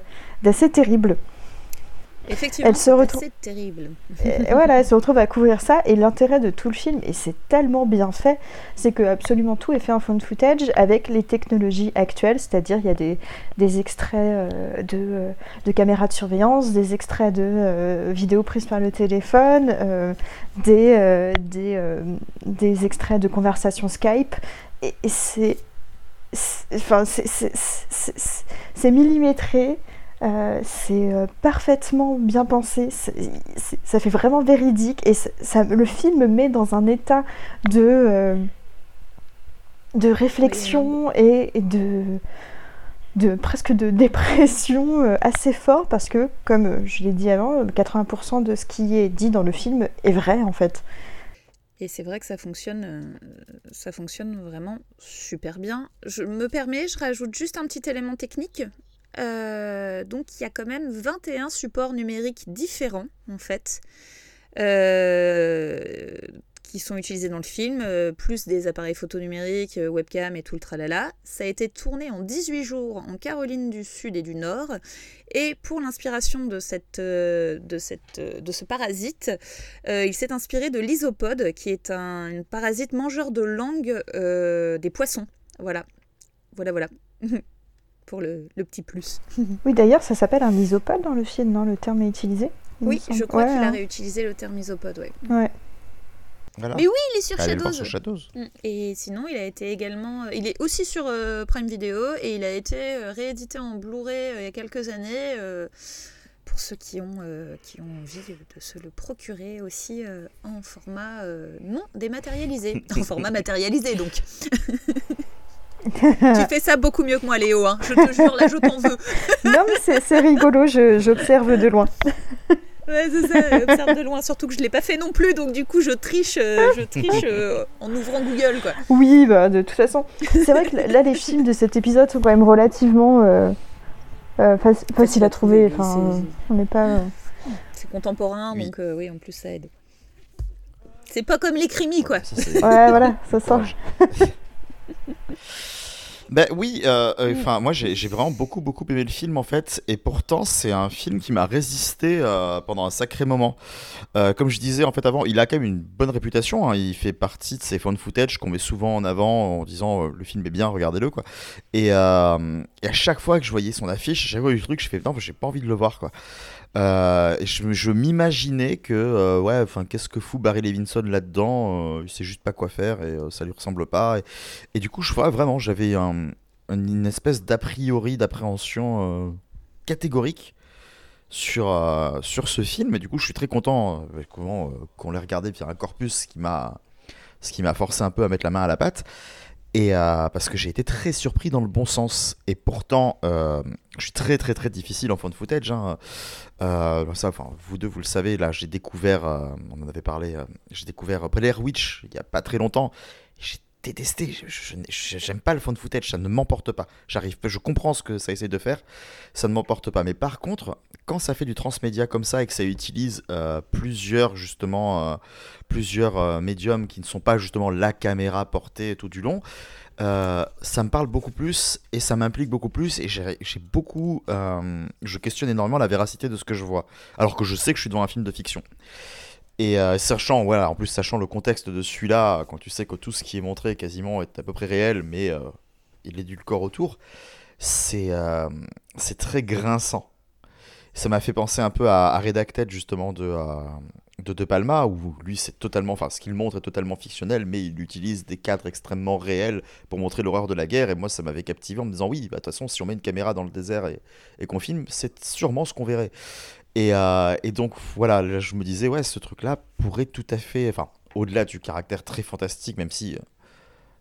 terrible. Effectivement, c'est terrible. et voilà, elle se retrouve à couvrir ça. Et l'intérêt de tout le film, et c'est tellement bien fait, c'est que absolument tout est fait en phone footage avec les technologies actuelles. C'est-à-dire, il y a des, des extraits euh, de, euh, de, caméras de surveillance, des extraits de euh, vidéos prises par le téléphone, des, des, des, extraits de conversations Skype. Et, et c'est. Enfin, c'est millimétré. Euh, c'est euh, parfaitement bien pensé, ça fait vraiment véridique et ça, le film met dans un état de, euh, de réflexion et, de, de presque de dépression assez fort parce que, comme je l'ai dit avant, 80% de ce qui est dit dans le film est vrai en fait. Et c'est vrai que ça fonctionne, ça fonctionne vraiment super bien. Je me permets, je rajoute juste un petit élément technique. Euh, donc il y a quand même 21 supports numériques différents en fait. Euh, qui sont utilisés dans le film, euh, plus des appareils photo numériques, webcam et tout le tralala. Ça a été tourné en 18 jours en Caroline du Sud et du Nord. Et pour l'inspiration de, cette, ce parasite, il s'est inspiré de l'isopode, qui est un, parasite mangeur de langue des poissons. Voilà. Voilà, voilà. pour le, petit plus. oui, d'ailleurs, ça s'appelle un isopode dans le film, non? Le terme est utilisé Oui, je crois qu'il a hein. réutilisé le terme isopode, ouais. Ouais. Mais oui, il est sur Shadows. Sur Shadows. Mm. Et sinon, il a été également, euh, il est aussi sur euh, Prime Video et il a été euh, réédité en Blu-ray il y a quelques années pour ceux qui ont, qui ont envie de se le procurer aussi en format non dématérialisé, en format matérialisé donc. tu fais ça beaucoup mieux que moi, Léo. Hein. Je te jure, là, je t'en veux. non, mais c'est rigolo, j'observe de loin. Ouais, c'est ça, j'observe de loin. Surtout que je ne l'ai pas fait non plus, donc du coup, je triche, euh, je triche euh, en ouvrant Google. Quoi. Oui, bah, de toute façon. C'est vrai que là, les films de cet épisode sont quand même relativement euh, faciles à trouver. Enfin, on n'est pas. C'est contemporain, donc oui, en plus, ça aide. C'est pas comme les crimis, quoi. ouais, voilà, ça sort. Ben oui, euh, euh, enfin moi j'ai vraiment beaucoup beaucoup aimé le film en fait, et pourtant c'est un film qui m'a résisté euh, pendant un sacré moment. comme je disais en fait avant, il a quand même une bonne réputation. Hein. il fait partie de ces de footage qu'on met souvent en avant en disant le film est bien, regardez-le quoi. Et, à chaque fois que je voyais son affiche, j'avais eu le truc, je fais non, j'ai pas envie de le voir quoi. Euh, je, m'imaginais que, euh, ouais, enfin, qu'est-ce que fout Barry Levinson là-dedans euh, Il sait juste pas quoi faire et ça lui ressemble pas. Et, du coup, je vois vraiment, j'avais une espèce d'a priori, d'appréhension catégorique sur, sur ce film. Et du coup, je suis très content qu'on l'ait regardé via un corpus qui m'a ce qui m'a forcé un peu à mettre la main à la pâte. Et euh, parce que j'ai été très surpris dans le bon sens. Et pourtant, euh, je suis très très très difficile en fond de footage. Hein. Euh, ça, enfin, vous deux, vous le savez, là, j'ai découvert, on en avait parlé, j'ai découvert Blair Witch il n'y a pas très longtemps. Détesté. J'aime pas le fond de footage, ça ne m'emporte pas. J'arrive, je comprends ce que ça essaie de faire, ça ne m'emporte pas. Mais par contre, quand ça fait du transmédia comme ça et que ça utilise plusieurs justement plusieurs euh, médiums qui ne sont pas justement la caméra portée tout du long, euh, ça me parle beaucoup plus et ça m'implique beaucoup plus et j'ai beaucoup, euh, je questionne énormément la véracité de ce que je vois, alors que je sais que je suis devant un film de fiction. Et sachant, voilà, en plus sachant le contexte de celui-là, quand tu sais que tout ce qui est montré quasiment est à peu près réel, mais il est du corps autour, c'est c'est très grinçant. Ça m'a fait penser un peu à, à Redacted justement de, de De Palma, où lui, c'est totalement, enfin, ce qu'il montre est totalement fictionnel, mais il utilise des cadres extrêmement réels pour montrer l'horreur de la guerre. Et moi, ça m'avait captivé en me disant, oui, bah, de toute façon, si on met une caméra dans le désert et, qu'on filme, c'est sûrement ce qu'on verrait. Et, euh, et, donc, voilà, là, je me disais, ouais, ce truc-là pourrait tout à fait, enfin, au-delà du caractère très fantastique, même si euh,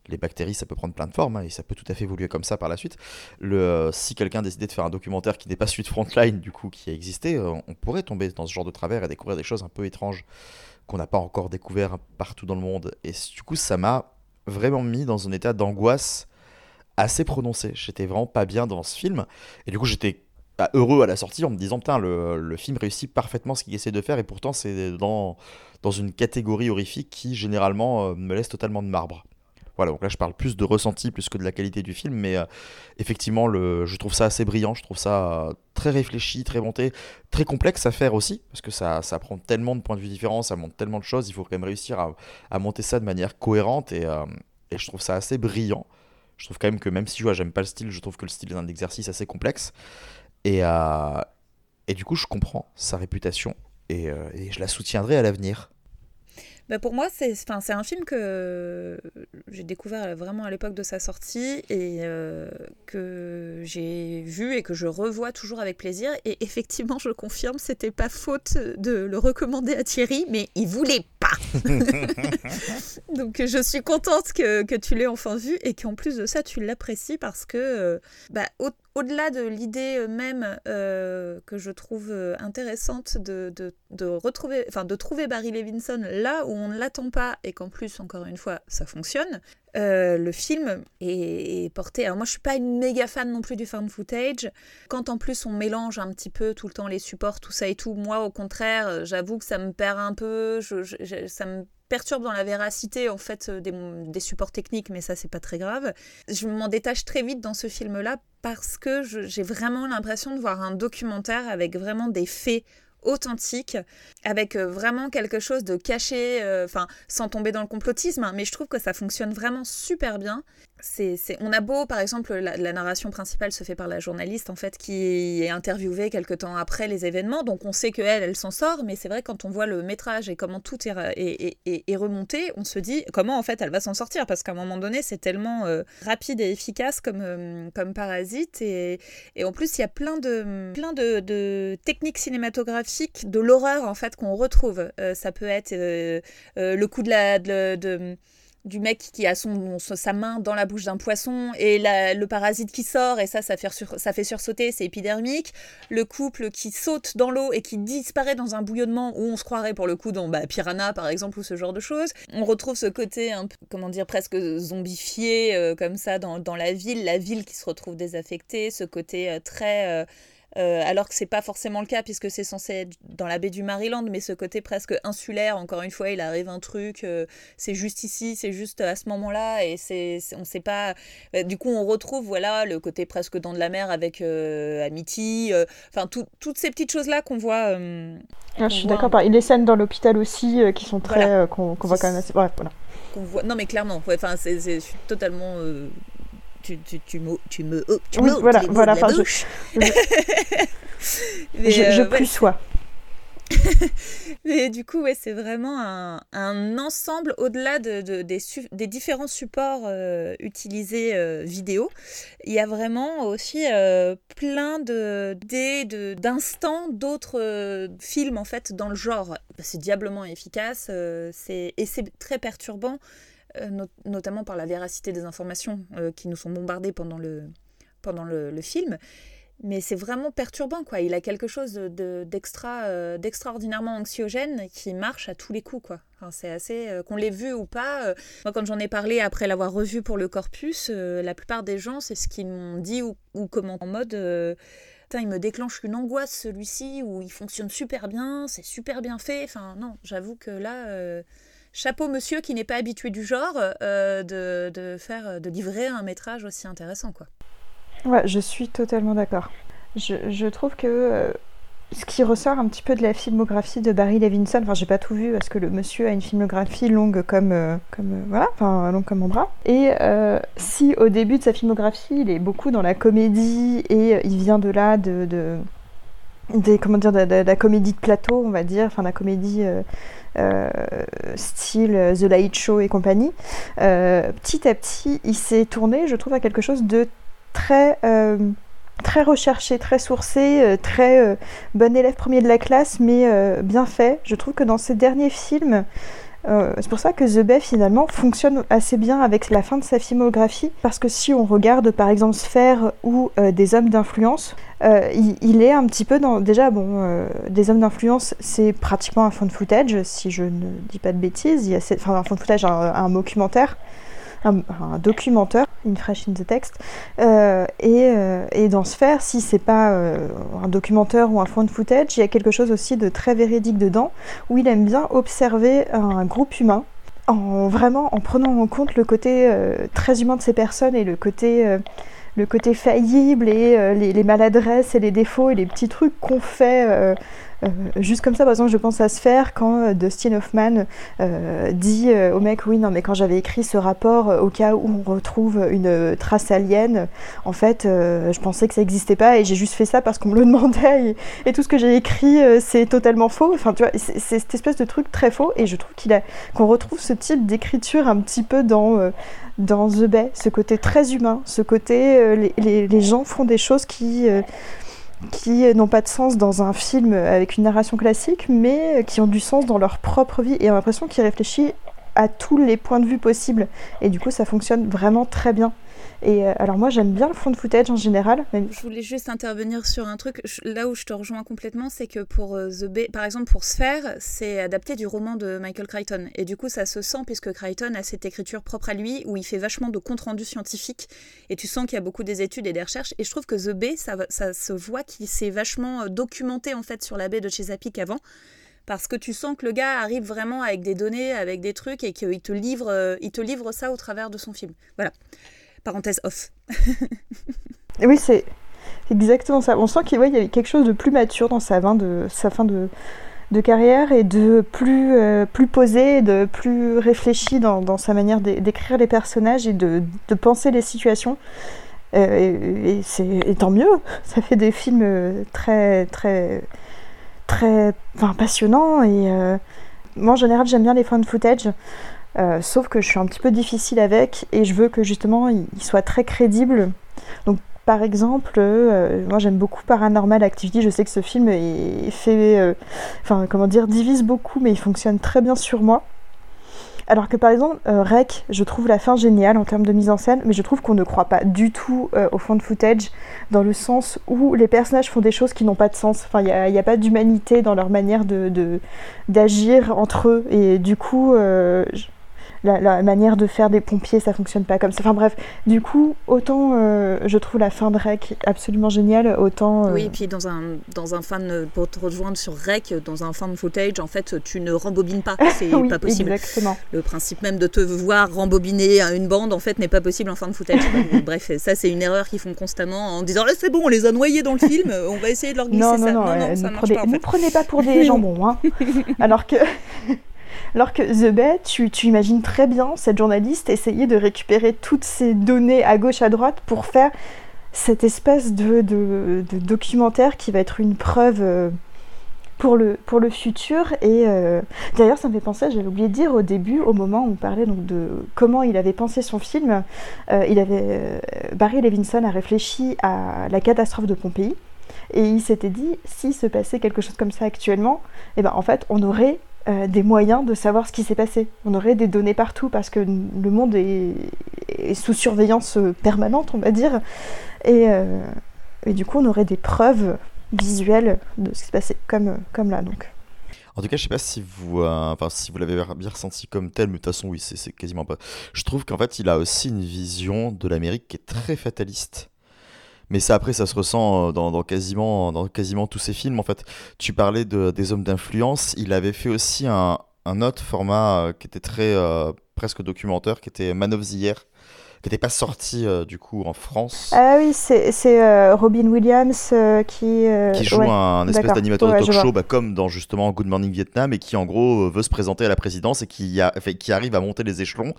les bactéries, ça peut prendre plein de formes, hein, et ça peut tout à fait évoluer comme ça par la suite. Le, si quelqu'un décidait de faire un documentaire qui n'est pas celui de Frontline, du coup, qui a existé, on pourrait tomber dans ce genre de travers et découvrir des choses un peu étranges qu'on n'a pas encore découvert partout dans le monde. Et du coup, ça m'a vraiment mis dans un état d'angoisse assez prononcé. J'étais vraiment pas bien dans ce film. Et du coup, j'étais heureux à la sortie en me disant, putain, le, le film réussit parfaitement ce qu'il essaie de faire. Et pourtant, c'est dans, dans une catégorie horrifique qui, généralement, euh, me laisse totalement de marbre. Voilà, donc là je parle plus de ressenti plus que de la qualité du film, mais euh, effectivement, le, je trouve ça assez brillant, je trouve ça très réfléchi, très monté, très complexe à faire aussi, parce que ça, ça prend tellement de points de vue différents, ça montre tellement de choses, il faut quand même réussir à, à monter ça de manière cohérente, et, euh, et, je trouve ça assez brillant. Je trouve quand même que même si j'aime pas le style, je trouve que le style est un exercice assez complexe, et, euh, et du coup je comprends sa réputation, et, et je la soutiendrai à l'avenir. Bah pour moi, c'est un film que j'ai découvert vraiment à l'époque de sa sortie et euh, que j'ai vu et que je revois toujours avec plaisir. Et effectivement, je confirme, c'était pas faute de le recommander à Thierry, mais il voulait pas. Donc je suis contente que, que tu l'aies enfin vu et qu'en plus de ça, tu l'apprécies parce que euh, bah, au-delà de l'idée euh, même euh, que je trouve euh, intéressante de, retrouver, enfin de trouver Barry Levinson là où on ne l'attend pas et qu'en plus, encore une fois, ça fonctionne, le film est, porté. Alors moi, je suis pas une méga fan non plus du fan footage. Quand en plus on mélange un petit peu tout le temps les supports, tout ça et tout, moi au contraire, j'avoue que ça me perd un peu. ça me perturbe dans la véracité en fait euh, des, supports techniques, mais ça c'est pas très grave. Je m'en détache très vite dans ce film-là parce que j'ai vraiment l'impression de voir un documentaire avec vraiment des faits authentiques, avec euh, vraiment quelque chose de caché, euh, enfin sans tomber dans le complotisme, hein, mais je trouve que ça fonctionne vraiment super bien on a beau, par exemple, la, narration principale se fait par la journaliste en fait qui est interviewée quelque temps après les événements, donc on sait qu'elle, elle s'en sort, mais c'est vrai quand on voit le métrage et comment tout est, est, remonté, on se dit comment en fait elle va s'en sortir, parce qu'à un moment donné c'est tellement euh, rapide et efficace comme, euh, comme Parasite, et, en plus il y a plein de, plein de, techniques cinématographiques de l'horreur en fait qu'on retrouve. Euh, ça peut être le coup de la... de du mec qui a son, sa main dans la bouche d'un poisson et le parasite qui sort et ça ça fait, ça fait sursauter c'est épidermique. Le couple qui saute dans l'eau et qui disparaît dans un bouillonnement où on se croirait pour le coup dans bah, Piranha par exemple ou ce genre de choses. On retrouve ce côté un comment dire presque zombifié euh, comme ça dans, la ville la ville qui se retrouve désaffectée ce côté euh, très euh, alors que c'est pas forcément le cas puisque c'est censé être dans la baie du Maryland, mais ce côté presque insulaire, encore une fois, il arrive un truc, euh, c'est juste ici, c'est juste à ce moment-là, et c'est, on sait pas. Euh, du coup, on retrouve voilà le côté presque dans de la mer avec Amity, enfin toutes ces petites choses là qu'on voit. Ah, je suis d'accord. Par... les scènes dans l'hôpital aussi qui sont très qu'on, voit quand même assez. voilà. Voit... Non mais clairement, enfin c'est, je suis totalement tu, tu, tu, me, tu me, tu oui, voilà, voilà, enfin, je, Mais, je, je euh, plus sois. Mais du coup, ouais, c'est vraiment un, un ensemble au-delà de, de, des, des, différents supports euh, utilisés euh, vidéo. Il y a vraiment aussi euh, plein d'instants d'autres films en fait dans le genre. C'est diablement efficace c'est et c'est très perturbant euh, notamment par la véracité des informations euh, qui nous sont bombardées pendant le, pendant le, film. Mais c'est vraiment perturbant, quoi. Il a quelque chose euh, d'extraordinairement anxiogène qui marche à tous les coups, quoi. C'est assez qu'on l'ait vu ou pas. moi, quand j'en ai parlé après l'avoir revu pour le corpus, la plupart des gens, c'est ce qu'ils m'ont dit ou, ou comment en mode. il me déclenche une angoisse celui-ci où il fonctionne super bien, c'est super bien fait. Enfin, non, j'avoue que là, chapeau monsieur qui n'est pas habitué du genre euh, de, faire, de livrer un métrage aussi intéressant. Quoi. Ouais, je suis totalement d'accord. Je, trouve que euh, ce qui ressort un petit peu de la filmographie de Barry Levinson, enfin j'ai pas tout vu parce que le monsieur a une filmographie longue comme, euh, voilà, enfin longue comme mon bras. Et si au début de sa filmographie il est beaucoup dans la comédie et il vient de là de des comment dire de, la comédie de plateau on va dire enfin la comédie euh, style The Late Show et compagnie, euh, petit à petit, il s'est tourné, je trouve, à quelque chose de très euh, très recherché, très sourcé, très bon élève premier de la classe, mais bien fait. Je trouve que dans ses derniers films, Euh, c'est pour ça que The Bay finalement fonctionne assez bien avec la fin de sa filmographie, parce que si on regarde par exemple Sphère ou euh, Des hommes d'influence, euh, il, est un petit peu dans... Déjà, bon, Des hommes d'influence, c'est pratiquement un fond de footage, si je ne dis pas de bêtises. Il y a enfin, un fond de footage, un, un documentaire. Un, un, documentaire, in fresh in the text. et, et, dans Sphère, si c'est pas un documentaire ou un fond de footage, il y a quelque chose aussi de très véridique dedans, où il aime bien observer un groupe humain en vraiment en prenant en compte le côté euh, très humain de ces personnes et le côté euh, le côté faillible et euh, les, maladresses et les défauts et les petits trucs qu'on fait euh, juste comme ça, par exemple, je pense à faire quand euh, Dustin Hoffman euh, dit au mec Oui, non, mais quand j'avais écrit ce rapport, au cas où on retrouve une trace alien, en fait, je pensais que ça n'existait pas et j'ai juste fait ça parce qu'on me le demandait et, tout ce que j'ai écrit, c'est totalement faux. Enfin, tu vois, c'est cette espèce de truc très faux et je trouve qu'il qu'on retrouve ce type d'écriture un petit peu dans dans The Bay, ce côté très humain, ce côté les, les, les, gens font des choses qui qui n'ont pas de sens dans un film avec une narration classique, mais qui ont du sens dans leur propre vie. Et on a l'impression qu'il réfléchit à tous les points de vue possibles. Et du coup, ça fonctionne vraiment très bien. Et euh, alors moi j'aime bien le fond de footage en général. Je voulais juste intervenir sur un truc. Là où je te rejoins complètement, c'est que pour euh, The Bay, par exemple pour Sphere, c'est adapté du roman de Michael Crichton. Et du coup ça se sent puisque Crichton a cette écriture propre à lui où il fait vachement de compte rendu scientifique. Et tu sens qu'il y a beaucoup des études et des recherches. Et je trouve que The Bay, ça, ça se voit qu'il s'est vachement euh, documenté en fait sur la baie de Chesapeake avant parce que tu sens que le gars arrive vraiment avec des données, avec des trucs et qu'il te livre, il te livre ça au travers de son film. Voilà. Parenthèse off. oui, c'est exactement ça. On sent qu'il y avait quelque chose de plus mature dans sa fin de, sa fin de, de carrière et de plus, euh, plus posé, de plus réfléchi dans, sa manière d'écrire les personnages et de, penser les situations. Euh, et, c'est tant mieux, ça fait des films très très très enfin, passionnants et euh, moi en général j'aime bien les de footage euh, sauf que je suis un petit peu difficile avec et je veux que justement il, soit très crédible. Donc par exemple, euh, moi j'aime beaucoup Paranormal Activity, je sais que ce film est fait, euh, comment dire, divise beaucoup mais il fonctionne très bien sur moi. Alors que par exemple, Rec, je trouve la fin géniale en termes de mise en scène, mais je trouve qu'on ne croit pas du tout au fond de footage, dans le sens où les personnages font des choses qui n'ont pas de sens. Enfin, il n'y a, pas d'humanité dans leur manière de d'agir entre eux. Et du coup, la, manière de faire des pompiers, ça fonctionne pas comme ça. Enfin bref, du coup, autant euh, je trouve la fin de Rec absolument géniale, autant. Euh, oui, et puis dans un, dans un fan, pour te rejoindre sur Rec, dans un fan footage, en fait, tu ne rembobines pas. C'est pas possible. Exactement. Le principe même de te voir rembobiner une bande, en fait, n'est pas possible en fin de footage. bref, ça, c'est une erreur qu'ils font constamment en disant là, c'est bon, on les a noyés dans le film, on va essayer de leur glisser non, ça. Non, non, non, ça ne prenez, pas, prenez pas pour des jambons. Hein. Alors que. Alors que The Bay, tu, imagines très bien cette journaliste essayer de récupérer toutes ces données à gauche, à droite pour faire cette espèce de, documentaire qui va être une preuve euh, pour le, futur. Et euh, d'ailleurs, ça me fait penser, j'avais oublié de dire au début, au moment où on parlait donc de comment il avait pensé son film, euh, il avait, Barry Levinson a réfléchi à la catastrophe de Pompéi. Et il s'était dit, s'il se passait quelque chose comme ça actuellement, eh ben, en fait, on aurait euh, des moyens de savoir ce qui s'est passé. On aurait des données partout parce que le monde est, sous surveillance permanente, on va dire. Euh, et, du coup, on aurait des preuves visuelles de ce qui s'est passé, comme, comme là. Donc. En tout cas, je sais pas si vous, euh, enfin, si vous l'avez bien ressenti comme tel, mais de toute façon, oui, c'est quasiment pas. Je trouve qu'en fait, il a aussi une vision de l'Amérique qui est très fataliste. Mais ça, après, ça se ressent euh, dans, quasiment, dans quasiment tous ses films. En fait, tu parlais de, des hommes d'influence. Il avait fait aussi un, autre format euh, qui était très euh, presque documentaire, qui était Man of qui n'était pas sorti euh, du coup en France. Ah oui, c'est euh, Robin Williams euh, qui. qui joue un espèce d'animateur de talk show, bah, comme dans justement Good Morning Vietnam, et qui en gros veut se présenter à la présidence et qui, a, fait, qui arrive à monter les échelons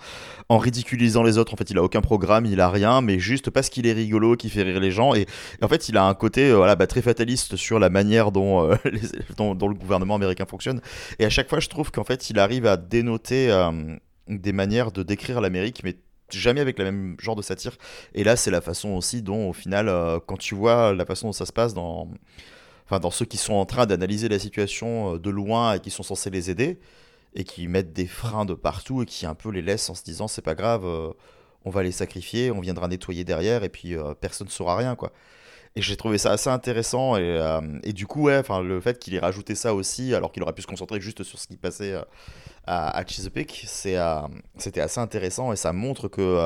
en ridiculisant les autres. En fait, il a aucun programme, il a rien, mais juste parce qu'il est rigolo, qui fait rire les gens. Et, en fait, il a un côté voilà, bah, très fataliste sur la manière dont, dont, dont, le gouvernement américain fonctionne. Et à chaque fois, je trouve qu'en fait, il arrive à dénoter des manières de décrire l'Amérique, mais jamais avec le même genre de satire. Et là, c'est la façon aussi dont, au final, euh, quand tu vois la façon dont ça se passe dans, enfin, dans ceux qui sont en train d'analyser la situation euh, de loin et qui sont censés les aider, et qui mettent des freins de partout et qui un peu les laissent en se disant c'est pas grave, euh, on va les sacrifier, on viendra nettoyer derrière et puis personne ne saura rien quoi. Et j'ai trouvé ça assez intéressant et, du coup ouais, le fait qu'il ait rajouté ça aussi alors qu'il aurait pu se concentrer juste sur ce qui passait à, à Chesapeake, c'est c'était assez intéressant et ça montre que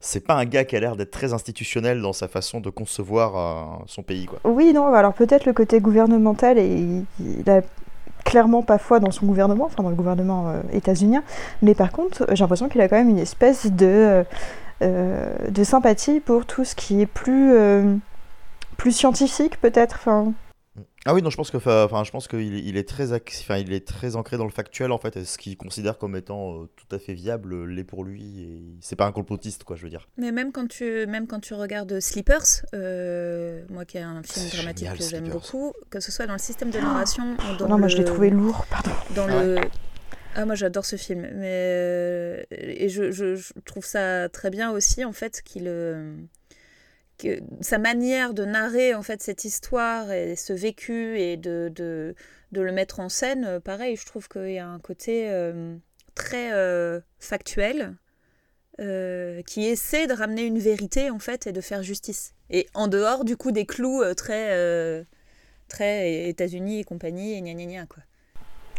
c'est pas un gars qui a l'air d'être très institutionnel dans sa façon de concevoir son pays quoi. Oui non alors peut-être le côté gouvernemental et il a clairement pas foi dans son gouvernement, enfin dans le gouvernement euh, états-unien, mais par contre, j'ai l'impression qu'il a quand même une espèce de, euh, euh, sympathie pour tout ce qui est plus, plus scientifique, peut-être. Ah oui, non, je pense que, enfin, je pense qu'il il est très, enfin, il est très ancré dans le factuel en fait, et ce qu'il considère comme étant euh, tout à fait viable euh, l'est pour lui. Et c'est pas un complotiste, quoi, je veux dire. Mais même quand tu, même quand tu regardes Sleepers, euh, moi qui est un film dramatique que j'aime beaucoup, que ce soit dans le système de narration ou dans non, moi je l'ai trouvé lourd, pardon. Dans ah le, ah moi j'adore ce film, mais et je, je, je, trouve ça très bien aussi en fait qu'il sa manière de narrer en fait cette histoire et ce vécu et de, de, de le mettre en scène, euh, pareil, je trouve qu'il y a un côté euh, très euh, factuel qui essaie de ramener une vérité en fait et de faire justice. Et en dehors du coup des clous très très États-Unis et compagnie et gna gna gna quoi.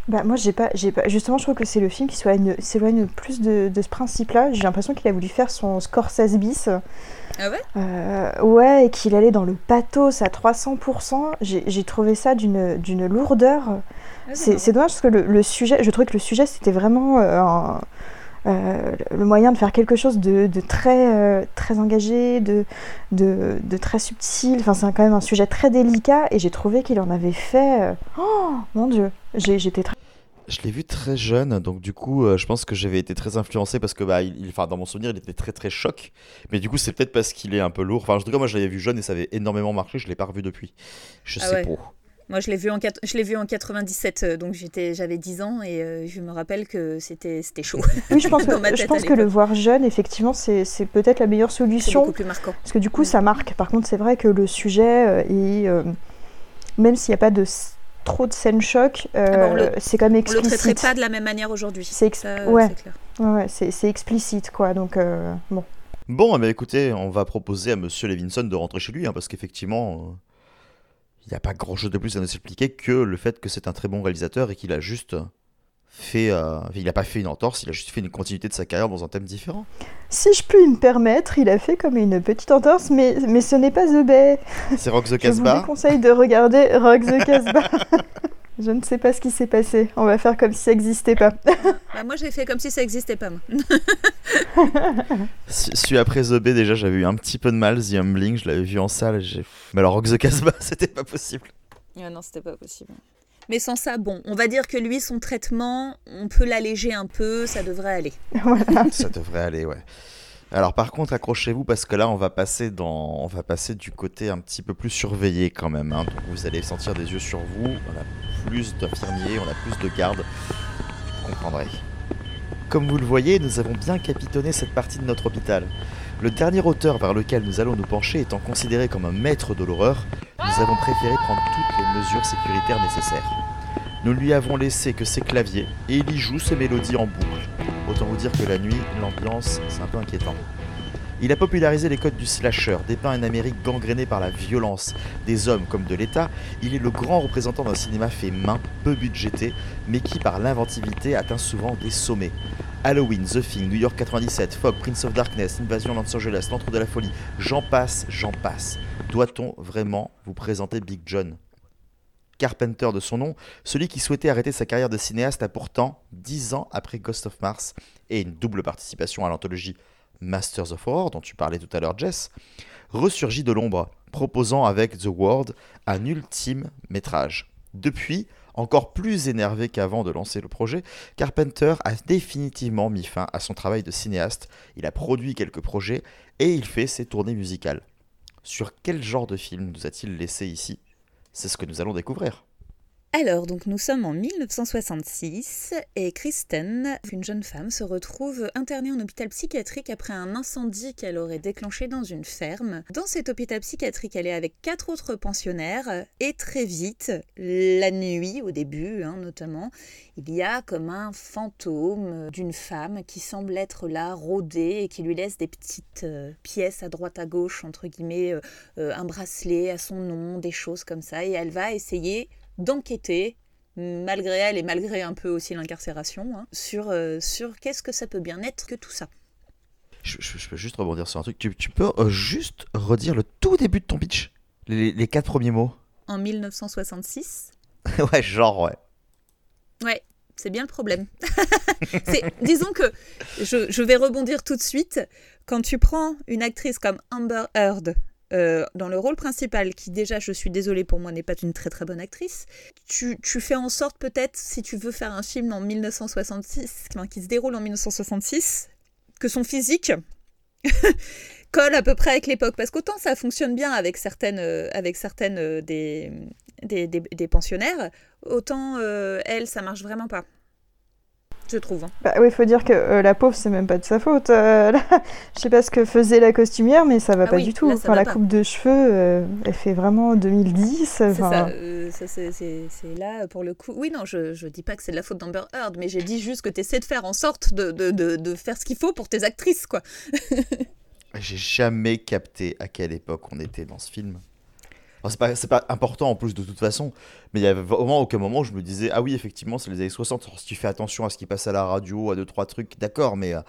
Bah moi j'ai pas, j'ai pas, justement je trouve que c'est le film qui s'éloigne plus de, de ce principe-là. J'ai l'impression qu'il a voulu faire son Scorsese bis. Ah ouais? Euh, Ouais, et qu'il allait dans le pathos à 300%. J'ai trouvé ça d'une lourdeur. Ah, c'est dommage parce que le, sujet, je trouvais que le sujet c'était vraiment euh, euh, le moyen de faire quelque chose de, de très, très engagé, de, de, de, très subtil. Enfin c'est quand même un sujet très délicat et j'ai trouvé qu'il en avait fait... Oh mon dieu, j'étais très... Je l'ai vu très jeune, donc du coup, euh, je pense que j'avais été très influencé parce que, bah, il, enfin, dans mon souvenir, il était très très choc. Mais du coup, c'est peut-être parce qu'il est un peu lourd. Enfin, en tout cas, moi, je l'avais vu jeune et ça avait énormément marqué. Je l'ai pas revu depuis. Je ah sais pas. Moi, je l'ai vu en je l'ai vu en 97, euh, donc j'étais, j'avais 10 ans et euh, je me rappelle que c'était, c'était chaud. Oui, je pense, que, je pense que le voir jeune, effectivement, c'est, c'est peut-être la meilleure solution. C'est beaucoup plus marquant. Parce que du coup, mm. ça marque. Par contre, c'est vrai que le sujet est, même s'il n'y a pas de trop de scènes choc, euh, ah bah, c'est quand même explicite. On le traiterait pas de la même manière aujourd'hui. C'est ouais. clair. Ouais, c'est explicite quoi. Donc euh, bon. Bon, mais écoutez, on va proposer à Monsieur Levinson de rentrer chez lui, hein, parce qu'effectivement, il n'y a pas grand-chose de plus à nous expliquer que le fait que c'est un très bon réalisateur et qu'il a juste fait, euh, il n'a pas fait une entorse, il a juste fait une continuité de sa carrière dans un thème différent. Si je puis me permettre, il a fait comme une petite entorse, mais, mais ce n'est pas The Bay. C'est Rock the Casbah. Je vous conseille de regarder Rock the Casbah. je ne sais pas ce qui s'est passé. On va faire comme si ça n'existait pas. bah moi, j'ai fait comme si ça n'existait pas. Celui après The déjà, j'avais eu un petit peu de mal. The Humbling, je l'avais vu en salle. Mais alors, Rock the Casbah, c'était pas possible. Ah non, c'était pas possible. Mais sans ça, bon, on va dire que lui, son traitement, on peut l'alléger un peu, ça devrait aller. ça devrait aller, ouais. Alors par contre, accrochez-vous parce que là, on va passer dans, du côté un petit peu plus surveillé quand même. Hein. Donc vous allez sentir des yeux sur vous. On a plus d'infirmiers, on a plus de gardes. Vous comprendrez. Comme vous le voyez, nous avons bien capitonné cette partie de notre hôpital. Le dernier auteur vers lequel nous allons nous pencher étant considéré comme un maître de l'horreur, nous avons préféré prendre toutes les mesures sécuritaires nécessaires. Nous lui avons laissé que ses claviers et il y joue ses mélodies en boucle. Autant vous dire que la nuit, l'ambiance, c'est un peu inquiétant. Il a popularisé les codes du slasher, dépeint une Amérique gangrénée par la violence, des hommes comme de l'État. Il est le grand représentant d'un cinéma fait main, peu budgété, mais qui par l'inventivité atteint souvent des sommets. Halloween, The Thing, New York 97, Fog, Prince of Darkness, Invasion Los Angeles, L'Entre de la Folie, j'en passe, j'en passe. Doit-on vraiment vous présenter Big John? Carpenter de son nom, celui qui souhaitait arrêter sa carrière de cinéaste a pourtant, dix ans après Ghost of Mars et une double participation à l'anthologie Masters of Horror, dont tu parlais tout à l'heure Jess, ressurgit de l'ombre, proposant avec The World un ultime métrage. Depuis, encore plus énervé qu'avant de lancer le projet, Carpenter a définitivement mis fin à son travail de cinéaste, il a produit quelques projets et il fait ses tournées musicales. Sur quel genre de film nous a-t-il laissé ici C'est ce que nous allons découvrir. Alors, donc nous sommes en 1966 et Kristen, une jeune femme, se retrouve internée en hôpital psychiatrique après un incendie qu'elle aurait déclenché dans une ferme. Dans cet hôpital psychiatrique, elle est avec quatre autres pensionnaires et très vite, la nuit au début hein, notamment, il y a comme un fantôme d'une femme qui semble être là, rôdée et qui lui laisse des petites euh, pièces à droite à gauche, entre guillemets, euh, euh, un bracelet à son nom, des choses comme ça, et elle va essayer d'enquêter, malgré elle et malgré un peu aussi l'incarcération, hein, sur, euh, sur qu'est-ce que ça peut bien être que tout ça. Je, je- je peux juste rebondir sur un truc. Tu, tu peux euh, juste redire le tout début de ton pitch? Les, les quatre premiers mots? En 1966, Ouais, genre, ouais. ouais, c'est bien le problème. Disons que je, je vais rebondir tout de suite. Quand tu prends une actrice comme Amber Heard euh, dans le rôle principal, qui déjà, je suis désolée pour moi, n'est pas une très très bonne actrice, tu, tu fais en sorte peut-être, si tu veux faire un film en 1966, enfin, qui se déroule en 1966, que son physique colle à peu près avec l'époque. Parce qu'autant ça fonctionne bien avec certaines, euh, avec certaines euh, des, des, des- pensionnaires, autant elle, ça marche vraiment pas. Je trouve. hein. Bah oui, faut dire que euh, la pauvre, c'est même pas de sa faute. euh, là. je sais pas ce que faisait la costumière, mais ça va Ah pas oui, du tout. là, Enfin, la pas. coupe de cheveux, euh, elle fait vraiment 2010. C'est enfin, ça, euh, ça, c'est là pour le coup. Oui, non, je, je dis pas que c'est de la faute d'Amber Heard, mais j'ai dit juste que tu essaies de faire en sorte de, de, de, de faire ce qu'il faut pour tes actrices, quoi. J'ai jamais capté à quelle époque on était dans ce film. C'est pas, pas important en plus de toute façon, mais il y avait vraiment aucun moment où je me disais Ah oui, effectivement, c'est les années 60. Alors, si tu fais attention à ce qui passe à la radio, à deux, trois trucs, d'accord, mais, euh,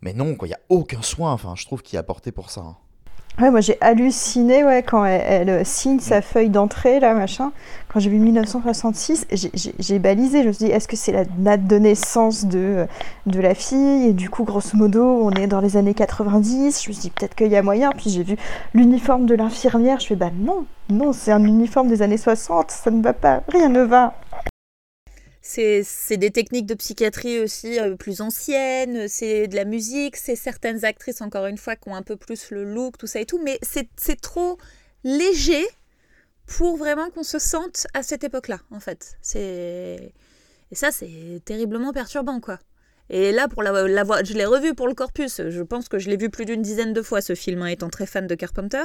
mais non, quoi, il y a aucun soin, enfin, je trouve, qui est apporté pour ça. hein. Ouais, moi j'ai halluciné ouais, quand elle, elle, euh, signe sa feuille d'entrée, là, machin. Quand j'ai vu 1966, j'ai- j'ai j'ai balisé. Je me suis dit, est-ce que c'est la date de naissance de, euh, de la fille? Et du coup, grosso modo, on est dans les années 90. Je me suis dit, peut-être qu'il y a moyen. Puis j'ai vu l'uniforme de l'infirmière. Je fais, bah non, non, c'est un uniforme des années 60. Ça ne va pas, rien ne va. C'est des techniques de psychiatrie aussi euh, plus anciennes, c'est de la musique, c'est certaines actrices, encore une fois, qui ont un peu plus le look, tout ça et tout, mais c'est trop léger pour vraiment qu'on se sente à cette époque-là, en fait. Et ça, c'est terriblement perturbant, quoi. Et là, pour la, la voix, je l'ai revu pour le corpus. Je pense que je l'ai vu plus d'une dizaine de fois, ce film, hein, étant très fan de Carpenter.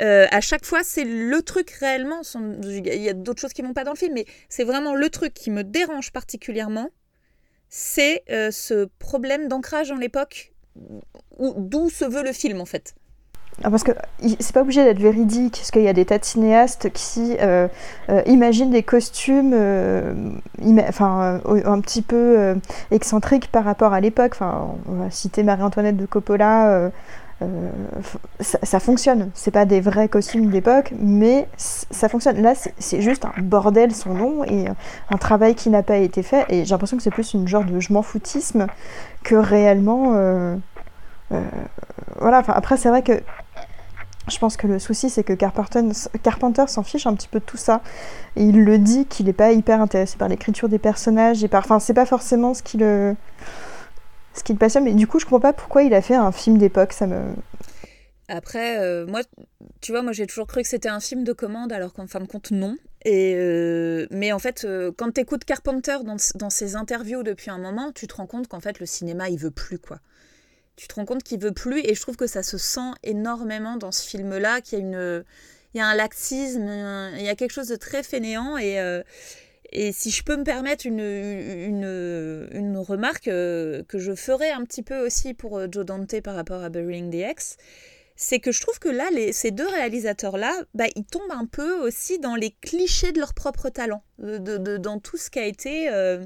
Euh, à chaque fois, c'est le truc réellement. Il y a d'autres choses qui vont pas dans le film, mais c'est vraiment le truc qui me dérange particulièrement. C'est euh, ce problème d'ancrage dans l'époque, où- d'où se veut le film, en fait. Ah, parce que c'est pas obligé d'être véridique, parce qu'il y a des tas de cinéastes qui euh, imaginent des costumes un petit peu excentriques par rapport à l'époque. On va citer Marie-Antoinette de Coppola. Euh, ça, ça fonctionne. C'est pas des vrais costumes d'époque, mais ça fonctionne. Là, c'est- juste un bordel sans nom et un travail qui n'a pas été fait. Et j'ai l'impression que c'est plus une genre de je m'en foutisme que réellement. euh, euh, voilà. Enfin, après, c'est vrai que je pense que le souci, c'est que Carpenter, s'en fiche un petit peu de tout ça. Et il le dit qu'il n'est pas hyper intéressé par l'écriture des personnages. Et par... Enfin, c'est pas forcément ce qui le... ce qui le passionne. Mais du coup, je comprends pas pourquoi il a fait un film d'époque. Ça me... Après, euh, moi, tu vois, moi j'ai toujours cru que c'était un film de commande, alors qu'en fin de compte, non. Et euh, mais en fait, euh, quand tu écoutes Carpenter dans, dans ses interviews depuis un moment, tu te rends compte qu'en fait, le cinéma, il veut plus, quoi. Tu te rends compte qu'il veut plus, et je trouve que ça se sent énormément dans ce film-là, qu'il y a une. Il y a un laxisme, il y a quelque chose de très fainéant, et. Euh, et si je peux me permettre une, une, une remarque euh, que je ferai un petit peu aussi pour euh, Joe Dante par rapport à Burying the X, c'est que je trouve que là, les, ces deux réalisateurs-là, bah, ils tombent un peu aussi dans les clichés de leur propre talent, de, de- de- dans tout ce qui a été... euh,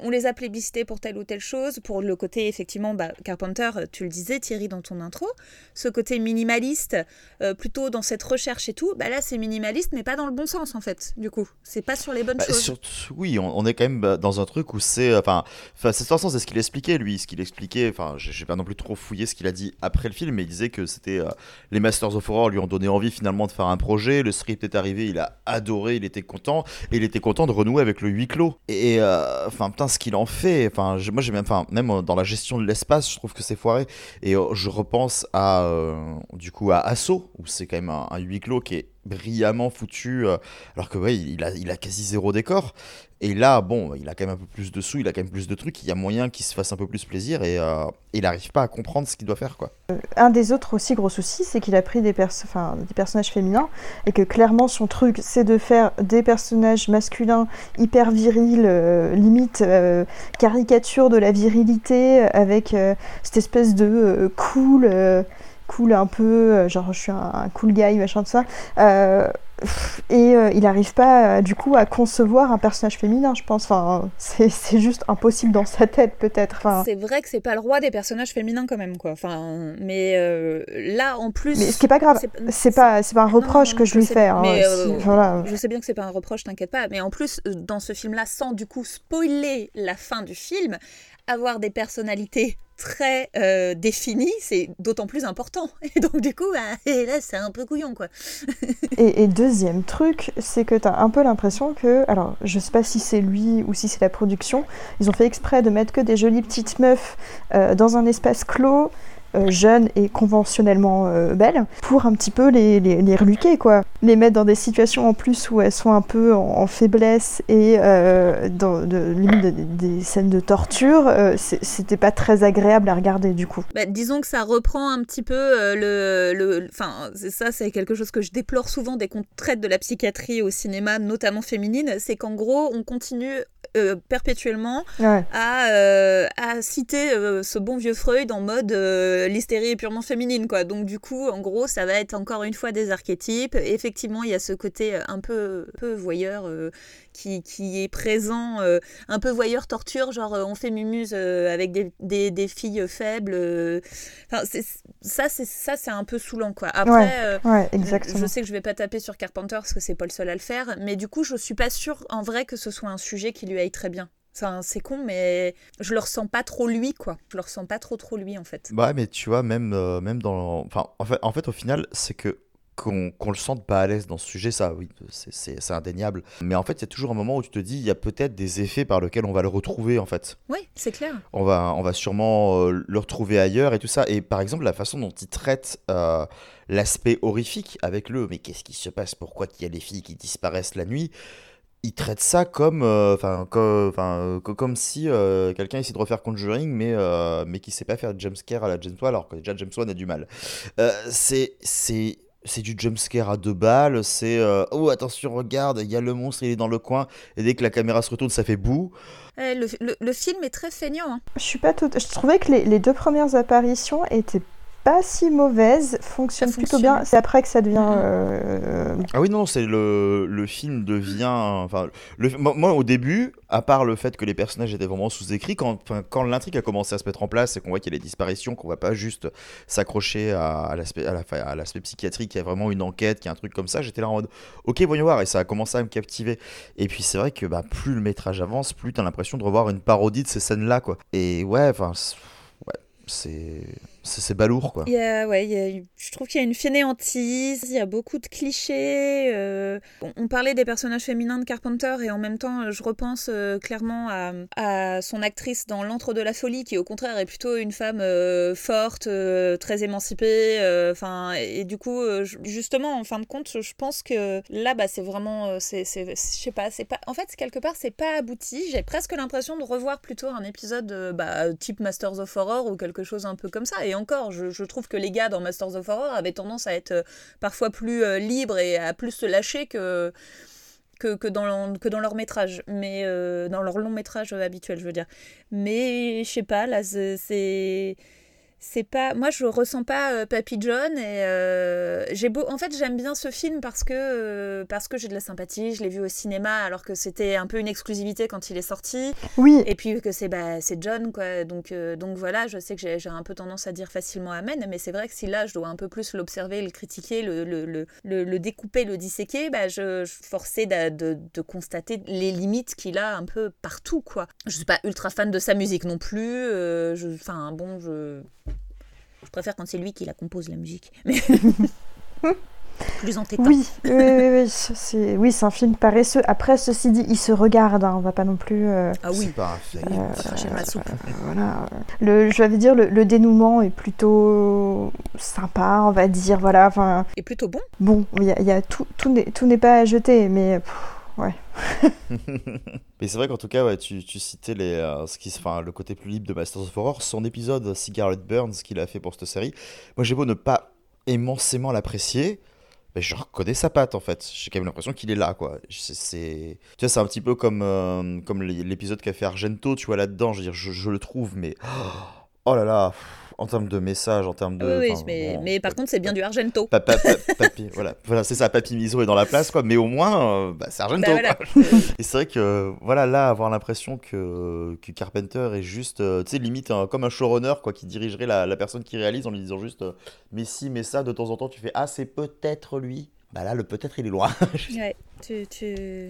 on les a plébiscités pour telle ou telle chose, pour le côté, effectivement, bah, Carpenter, tu le disais Thierry dans ton intro, ce côté minimaliste, euh, plutôt dans cette recherche et tout, bah là c'est minimaliste, mais pas dans le bon sens en fait, du coup. C'est pas sur les bonnes Bah, choses. surtout- oui, on, on est quand même bah, dans un truc où c'est. Enfin, enfin, c'est de toute façon, c'est ce qu'il expliquait, lui. Ce qu'il expliquait, enfin, j'ai j'ai pas non plus trop fouillé ce qu'il a dit après le film, mais il disait que c'était. euh, les Masters of Horror lui ont donné envie finalement de faire un projet. Le script est arrivé, il a adoré, il était content. Et il était content de renouer avec le huis clos. Et. euh, Enfin, putain, ce qu'il en fait. Moi, j'ai même. Enfin, même euh, dans la gestion de l'espace, je trouve que c'est foiré. Et euh, je repense à. euh, du coup, à où c'est quand même un huis clos qui est brillamment foutu, euh, alors que ouais, il a, il a quasi zéro décor. Et là, bon, il a quand même un peu plus de sous, il a quand même plus de trucs, il y a moyen qu'il se fasse un peu plus plaisir et euh, il n'arrive pas à comprendre ce qu'il doit faire, quoi. Euh, un des autres aussi gros soucis, c'est qu'il a pris des, des personnages féminins et que clairement son truc, c'est de faire des personnages masculins hyper virils, limite caricature de la virilité, avec cette espèce de cool cool un peu, euh, genre je suis un, cool guy, machin de ça. Euh, et euh, il n'arrive pas du coup à concevoir un personnage féminin, je pense. Enfin, c'est juste impossible dans sa tête, peut-être. Enfin, c'est vrai que c'est pas le roi des personnages féminins quand même, quoi. Enfin, mais là en plus. Mais ce qui est pas grave, c'est pas, c'est pas un reproche que je lui fais. Hein, voilà. Je sais bien que c'est pas un reproche, t'inquiète pas. Mais en plus, dans ce film-là, sans du coup spoiler la fin du film, avoir des personnalités très euh, définies, c'est d'autant plus important. Et donc du coup, bah, et là, c'est un peu couillon, quoi. et, deuxième truc, c'est que tu as un peu l'impression que, alors, je sais pas si c'est lui ou si c'est la production, ils ont fait exprès de mettre que des jolies petites meufs euh, dans un espace clos jeunes et conventionnellement euh, belles pour un petit peu les, les, les, reluquer, quoi. Les mettre dans des situations en plus où elles sont un peu en, faiblesse et euh, dans de, limite des scènes de torture, c'était pas très agréable à regarder du coup. Bah, disons que ça reprend un petit peu le. Enfin, ça, c'est quelque chose que je déplore souvent dès qu'on traite de la psychiatrie au cinéma, notamment féminine, c'est qu'en gros, on continue perpétuellement à, à, citer ce bon vieux Freud en mode l'hystérie est purement féminine, quoi. Donc du coup, en gros, ça va être encore une fois des archétypes. Effectivement, il y a ce côté euh, un peu, peu voyeur euh, qui, qui, est présent, euh, un peu voyeur torture, genre on fait mumuse avec des, des, des, filles faibles. Enfin, ça, c'est ça, c'est un peu saoulant, quoi. Après, ouais, exactement. Je, sais que je vais pas taper sur Carpenter parce que c'est pas le seul à le faire, mais du coup, je suis pas sûre en vrai que ce soit un sujet qui lui aille très bien c'est con, mais je le ressens pas trop lui, quoi. Je le ressens pas trop trop lui, en fait. Bah, mais tu vois, même, euh, même dans. Enfin, en fait, en fait, au final, c'est que qu'on le sente pas à l'aise dans ce sujet, ça, oui, c'est indéniable. Mais en fait, il y a toujours un moment où tu te dis, il y a peut-être des effets par lesquels on va le retrouver, en fait. Oui, c'est clair. On va, on va sûrement euh, le retrouver ailleurs et tout ça. Et par exemple, la façon dont il traite euh, l'aspect horrifique avec le, mais qu'est-ce qui se passe? Pourquoi il y a des filles qui disparaissent la nuit? Il traite ça comme euh, comme, euh, comme si euh, quelqu'un essaie de refaire Conjuring mais mais qui sait pas faire jumpscare à la James Wan alors que déjà James Wan a du mal c'est c'est c'est du jumpscare à deux balles c'est oh attention regarde il y a le monstre il est dans le coin et dès que la caméra se retourne ça fait boue eh, le, le, film est très feignant hein. je suis pas tout je trouvais que les, les deux premières apparitions étaient pas si mauvaise, fonctionne, plutôt bien. C'est après que ça devient. Mm-hmm. Euh, ah oui, non, c'est le, le film devient. Enfin, le, moi, au début, à part le fait que les personnages étaient vraiment sous-écrits, quand, quand l'intrigue a commencé à se mettre en place et qu'on voit qu'il y a des disparitions, qu'on va pas juste s'accrocher à, à l'aspect psychiatrique, qu'il y a vraiment une enquête, qu'il y a un truc comme ça, j'étais là en mode ok, voyons voir, et ça a commencé à me captiver. Et puis c'est vrai que bah, plus le métrage avance, plus tu as l'impression de revoir une parodie de ces scènes-là, quoi. Et ouais, enfin, ouais, c'est c'est balourd quoi. Il y a, ouais, je trouve qu'il y a une fainéantise, il y a beaucoup de clichés. Euh, on, parlait des personnages féminins de Carpenter et en même temps je repense euh, clairement à, à, son actrice dans L'antre de la folie qui au contraire est plutôt une femme euh, forte, très émancipée. Enfin et, du coup justement en fin de compte je pense que là bah, c'est vraiment c'est je sais pas c'est pas en fait quelque part c'est pas abouti. J'ai presque l'impression de revoir plutôt un épisode bah, type Masters of Horror ou quelque chose un peu comme ça encore, je, trouve que les gars dans Masters of Horror avaient tendance à être euh, parfois plus euh, libres et à plus se lâcher que, que, dans, que dans leur métrage, mais euh, dans leur long métrage habituel, je veux dire. Mais je sais pas, là, c'est c'est pas moi je ressens pas euh, Papy John et euh, j'ai beau en fait j'aime bien ce film parce que euh, parce que j'ai de la sympathie je l'ai vu au cinéma alors que c'était un peu une exclusivité quand il est sorti. Oui. Et puis que c'est bah c'est John quoi. Donc donc voilà je sais que j'ai un peu tendance à dire facilement amen mais c'est vrai que si là je dois un peu plus l'observer le critiquer le, le, le, le, découper le disséquer bah je, je forçais de, de, de, constater les limites qu'il a un peu partout quoi. Je suis pas ultra fan de sa musique non plus enfin bon je je préfère quand c'est lui qui la compose, la musique. plus entêtant. Oui, oui, oui, oui, c'est oui, c'est un film paresseux. Après, ceci dit, il se regarde. hein, on va pas non plus. euh, Ah oui, pas la soupe. voilà. Le, je vais dire le, le dénouement est plutôt sympa, on va dire. Voilà. Enfin, Et plutôt bon. bon, il y a, y a tout, tout n'est tout n'est pas à jeter, mais pff, ouais. Mais c'est vrai qu'en tout cas, ouais, tu, tu citais les, euh, ce qui, le côté plus libre de Masters of Horror, son épisode Cigarette Burns qu'il a fait pour cette série. Moi, j'ai beau ne pas immensément l'apprécier, mais je reconnais sa patte en fait. J'ai quand même l'impression qu'il est là, quoi. C'est, tu vois, c'est un petit peu comme, euh, comme l'é- l'épisode qu'a fait Argento, tu vois, là-dedans. Je veux dire, je, je le trouve, mais oh là là, pff, en termes de message, en termes de. oui, mais, bon, mais par contre, c'est bien du Argento. Papa, pa- papy, voilà, voilà c'est ça, Papy Miso est dans la place, quoi. Mais au moins, euh, bah, c'est Argento. Bah voilà. quoi. Et c'est vrai que, voilà, là, avoir l'impression que, que Carpenter est juste, euh, tu sais, limite comme un showrunner, quoi, qui dirigerait la, la personne qui réalise en lui disant juste, euh, mais si, mais ça, de temps en temps, tu fais, ah, c'est peut-être lui. Bah là, le peut-être, il est loin. Ouais, tu, tu,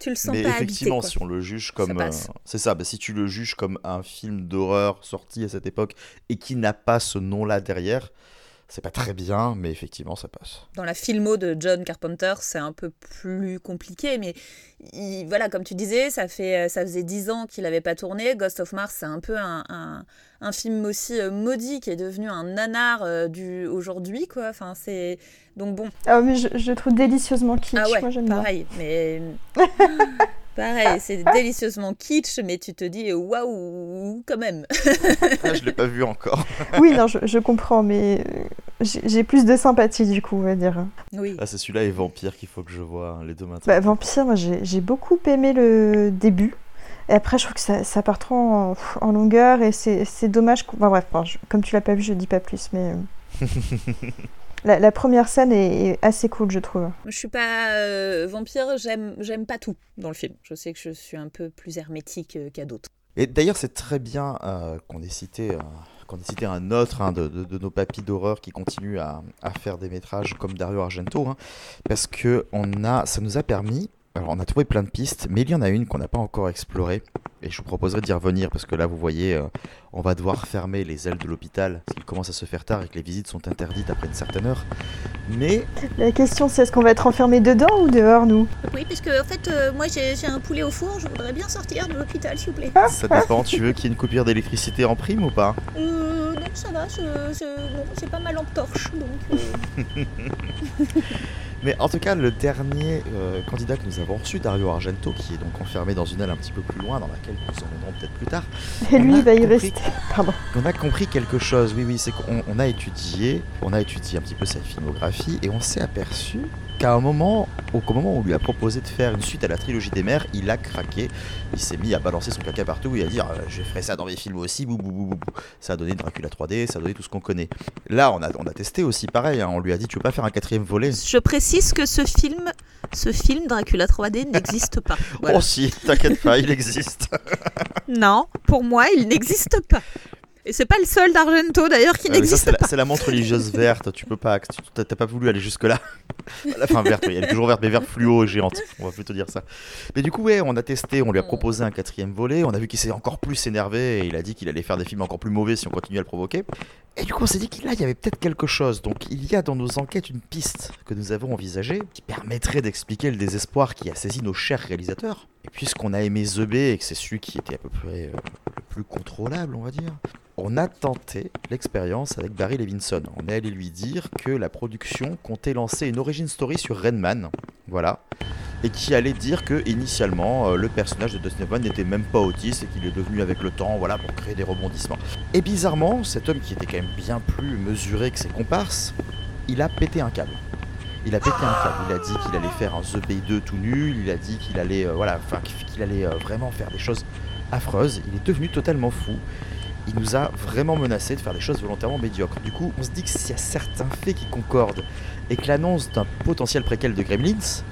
tu le sens mais pas effectivement, si on le juge comme. euh, c'est ça, bah, si tu le juges comme un film d'horreur sorti à cette époque et qui n'a pas ce nom-là derrière, c'est pas très bien, mais effectivement, ça passe. Dans la filmo de John Carpenter, c'est un peu plus compliqué, mais il- voilà, comme tu disais, ça, fait, ça faisait dix ans qu'il n'avait pas tourné. Ghost of Mars, c'est un peu un, un, un film aussi euh, maudit qui est devenu un nanar euh, du aujourd'hui, quoi. Enfin, c'est donc bon. Ah, mais je, trouve délicieusement kitsch. Ah ouais, Moi, j'aime bien. pareil, mais pareil, c'est délicieusement kitsch, mais tu te dis waouh, quand même. Ah, je l'ai pas vu encore. Oui, non, je, je comprends, mais euh, j'ai plus de sympathie du coup, on va dire. Oui. Ah, c'est celui-là et Vampire qu'il faut que je vois, hein, les deux maintenant. Bah, Vampire, moi j'ai beaucoup aimé le début. Et après, je trouve que ça, ça part trop en, en longueur et c'est dommage. Enfin, bref, enfin, je- comme tu l'as pas vu, je dis pas plus, mais. la, la première scène est, est assez cool, je trouve. Je suis pas euh, vampire, j'aime j'aime pas tout dans le film. Je sais que je suis un peu plus hermétique euh, qu'à d'autres. Et d'ailleurs, c'est très bien euh, qu'on ait cité. euh, qu'on ait cité un autre hein, de, de- de nos papis d'horreur qui continuent à, à faire des métrages comme Dario Argento, hein, parce que on a, ça nous a permis, alors on a trouvé plein de pistes, mais il y en a une qu'on n'a pas encore explorée, et je vous proposerai d'y revenir, parce que là, vous voyez, euh, on va devoir fermer les ailes de l'hôpital, parce qu'il commence à se faire tard et que les visites sont interdites après une certaine heure. Mais La question, c'est est-ce qu'on va être enfermé dedans ou dehors, nous? Oui, parce que en fait, euh, moi j'ai un poulet au four, je voudrais bien sortir de l'hôpital, s'il vous plaît. ça dépend, tu veux qu'il y ait une coupure d'électricité en prime ou pas? Euh, non, ça va, c'est- pas ma lampe torche, donc. Mais en tout cas, le dernier euh, candidat que nous avons reçu, Dario Argento, qui est donc enfermé dans une aile un petit peu plus loin, dans laquelle nous en reviendrons peut-être plus tard, Et lui, il va y compris. rester. Pardon. on a compris quelque chose. Oui, oui, c'est qu'on on a étudié, on a étudié un petit peu sa filmographie, et on s'est aperçu qu'à un moment, au au moment où on lui a proposé de faire une suite à la trilogie des mers, il a craqué. Il s'est mis à balancer son caca partout et à dire euh, je ferai ça dans mes films aussi. Bou, bou, bou, bou, bou. Ça a donné Dracula 3D, ça a donné tout ce qu'on connaît. Là, on a, on a testé aussi pareil. hein. On lui a dit tu veux pas faire un quatrième volet? Je précise que ce film, ce film Dracula 3D n'existe pas. Voilà. Oh si, t'inquiète pas, il existe. Non, pour moi, il n'existe pas. Et c'est pas le seul d'Argento d'ailleurs qui Ah n'existe pas. c'est la montre religieuse verte, tu peux pas, t'as pas voulu aller jusque là. La fin verte, oui, elle est toujours verte, mais verte fluo et géante, on va plutôt dire ça. Mais du coup, ouais, on a testé, on lui a proposé un quatrième volet, on a vu qu'il s'est encore plus énervé et il a dit qu'il allait faire des films encore plus mauvais si on continuait à le provoquer. Et du coup, on s'est dit qu'il y avait peut-être quelque chose. Donc, il y a dans nos enquêtes une piste que nous avons envisagée qui permettrait d'expliquer le désespoir qui a saisi nos chers réalisateurs. Et puisqu'on a aimé The Bay et que c'est celui qui était à peu près euh, le plus contrôlable, on va dire, on a tenté l'expérience avec Barry Levinson. On est allé lui dire que la production comptait lancer une origin story sur Redman, voilà, et qui allait dire que initialement euh, le personnage de Dustin Hoffman n'était même pas autiste et qu'il est devenu avec le temps, voilà, pour créer des rebondissements. Et bizarrement, cet homme qui était quand même bien plus mesuré que ses comparses, il a pété un câble. Il a pété un câble. Il a dit qu'il allait faire un The Bay 2 tout nul. Il a dit qu'il allait, euh, voilà, qu'il allait euh, vraiment faire des choses affreuses. Il est devenu totalement fou il nous a vraiment menacé de faire des choses volontairement médiocres. Du coup, on se dit que s'il y a certains faits qui concordent et que l'annonce d'un potentiel préquel de Gremlins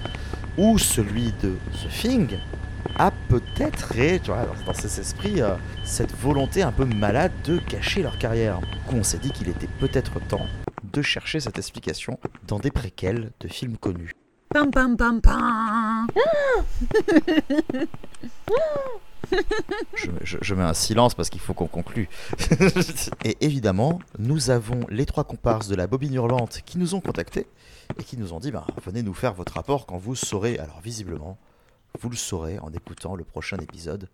ou celui de The Thing a peut-être, tu vois, dans, dans cet esprit, euh, cette volonté un peu malade de cacher leur carrière. Du coup, on s'est dit qu'il était peut-être temps de chercher cette explication dans des préquels de films connus. Pam pam pam pam. je, mets un silence parce qu'il faut qu'on conclue. et évidemment, nous avons les trois comparses de la bobine hurlante qui nous ont contactés et qui nous ont dit bah, venez nous faire votre rapport quand vous saurez. Alors visiblement, vous le saurez en écoutant le prochain épisode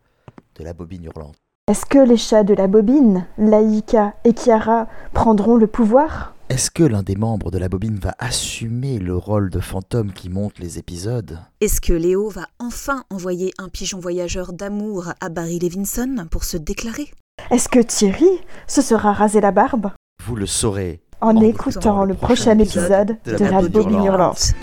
de la bobine hurlante. Est-ce que les chats de la bobine, Laïka et Kiara, prendront le pouvoir? Est-ce que l'un des membres de la bobine va assumer le rôle de fantôme qui monte les épisodes? Est-ce que Léo va enfin envoyer un pigeon voyageur d'amour à Barry Levinson pour se déclarer? Est-ce que Thierry se sera rasé la barbe? Vous le saurez en, écoutant, le prochain, épisode, de, la, bobine hurlante.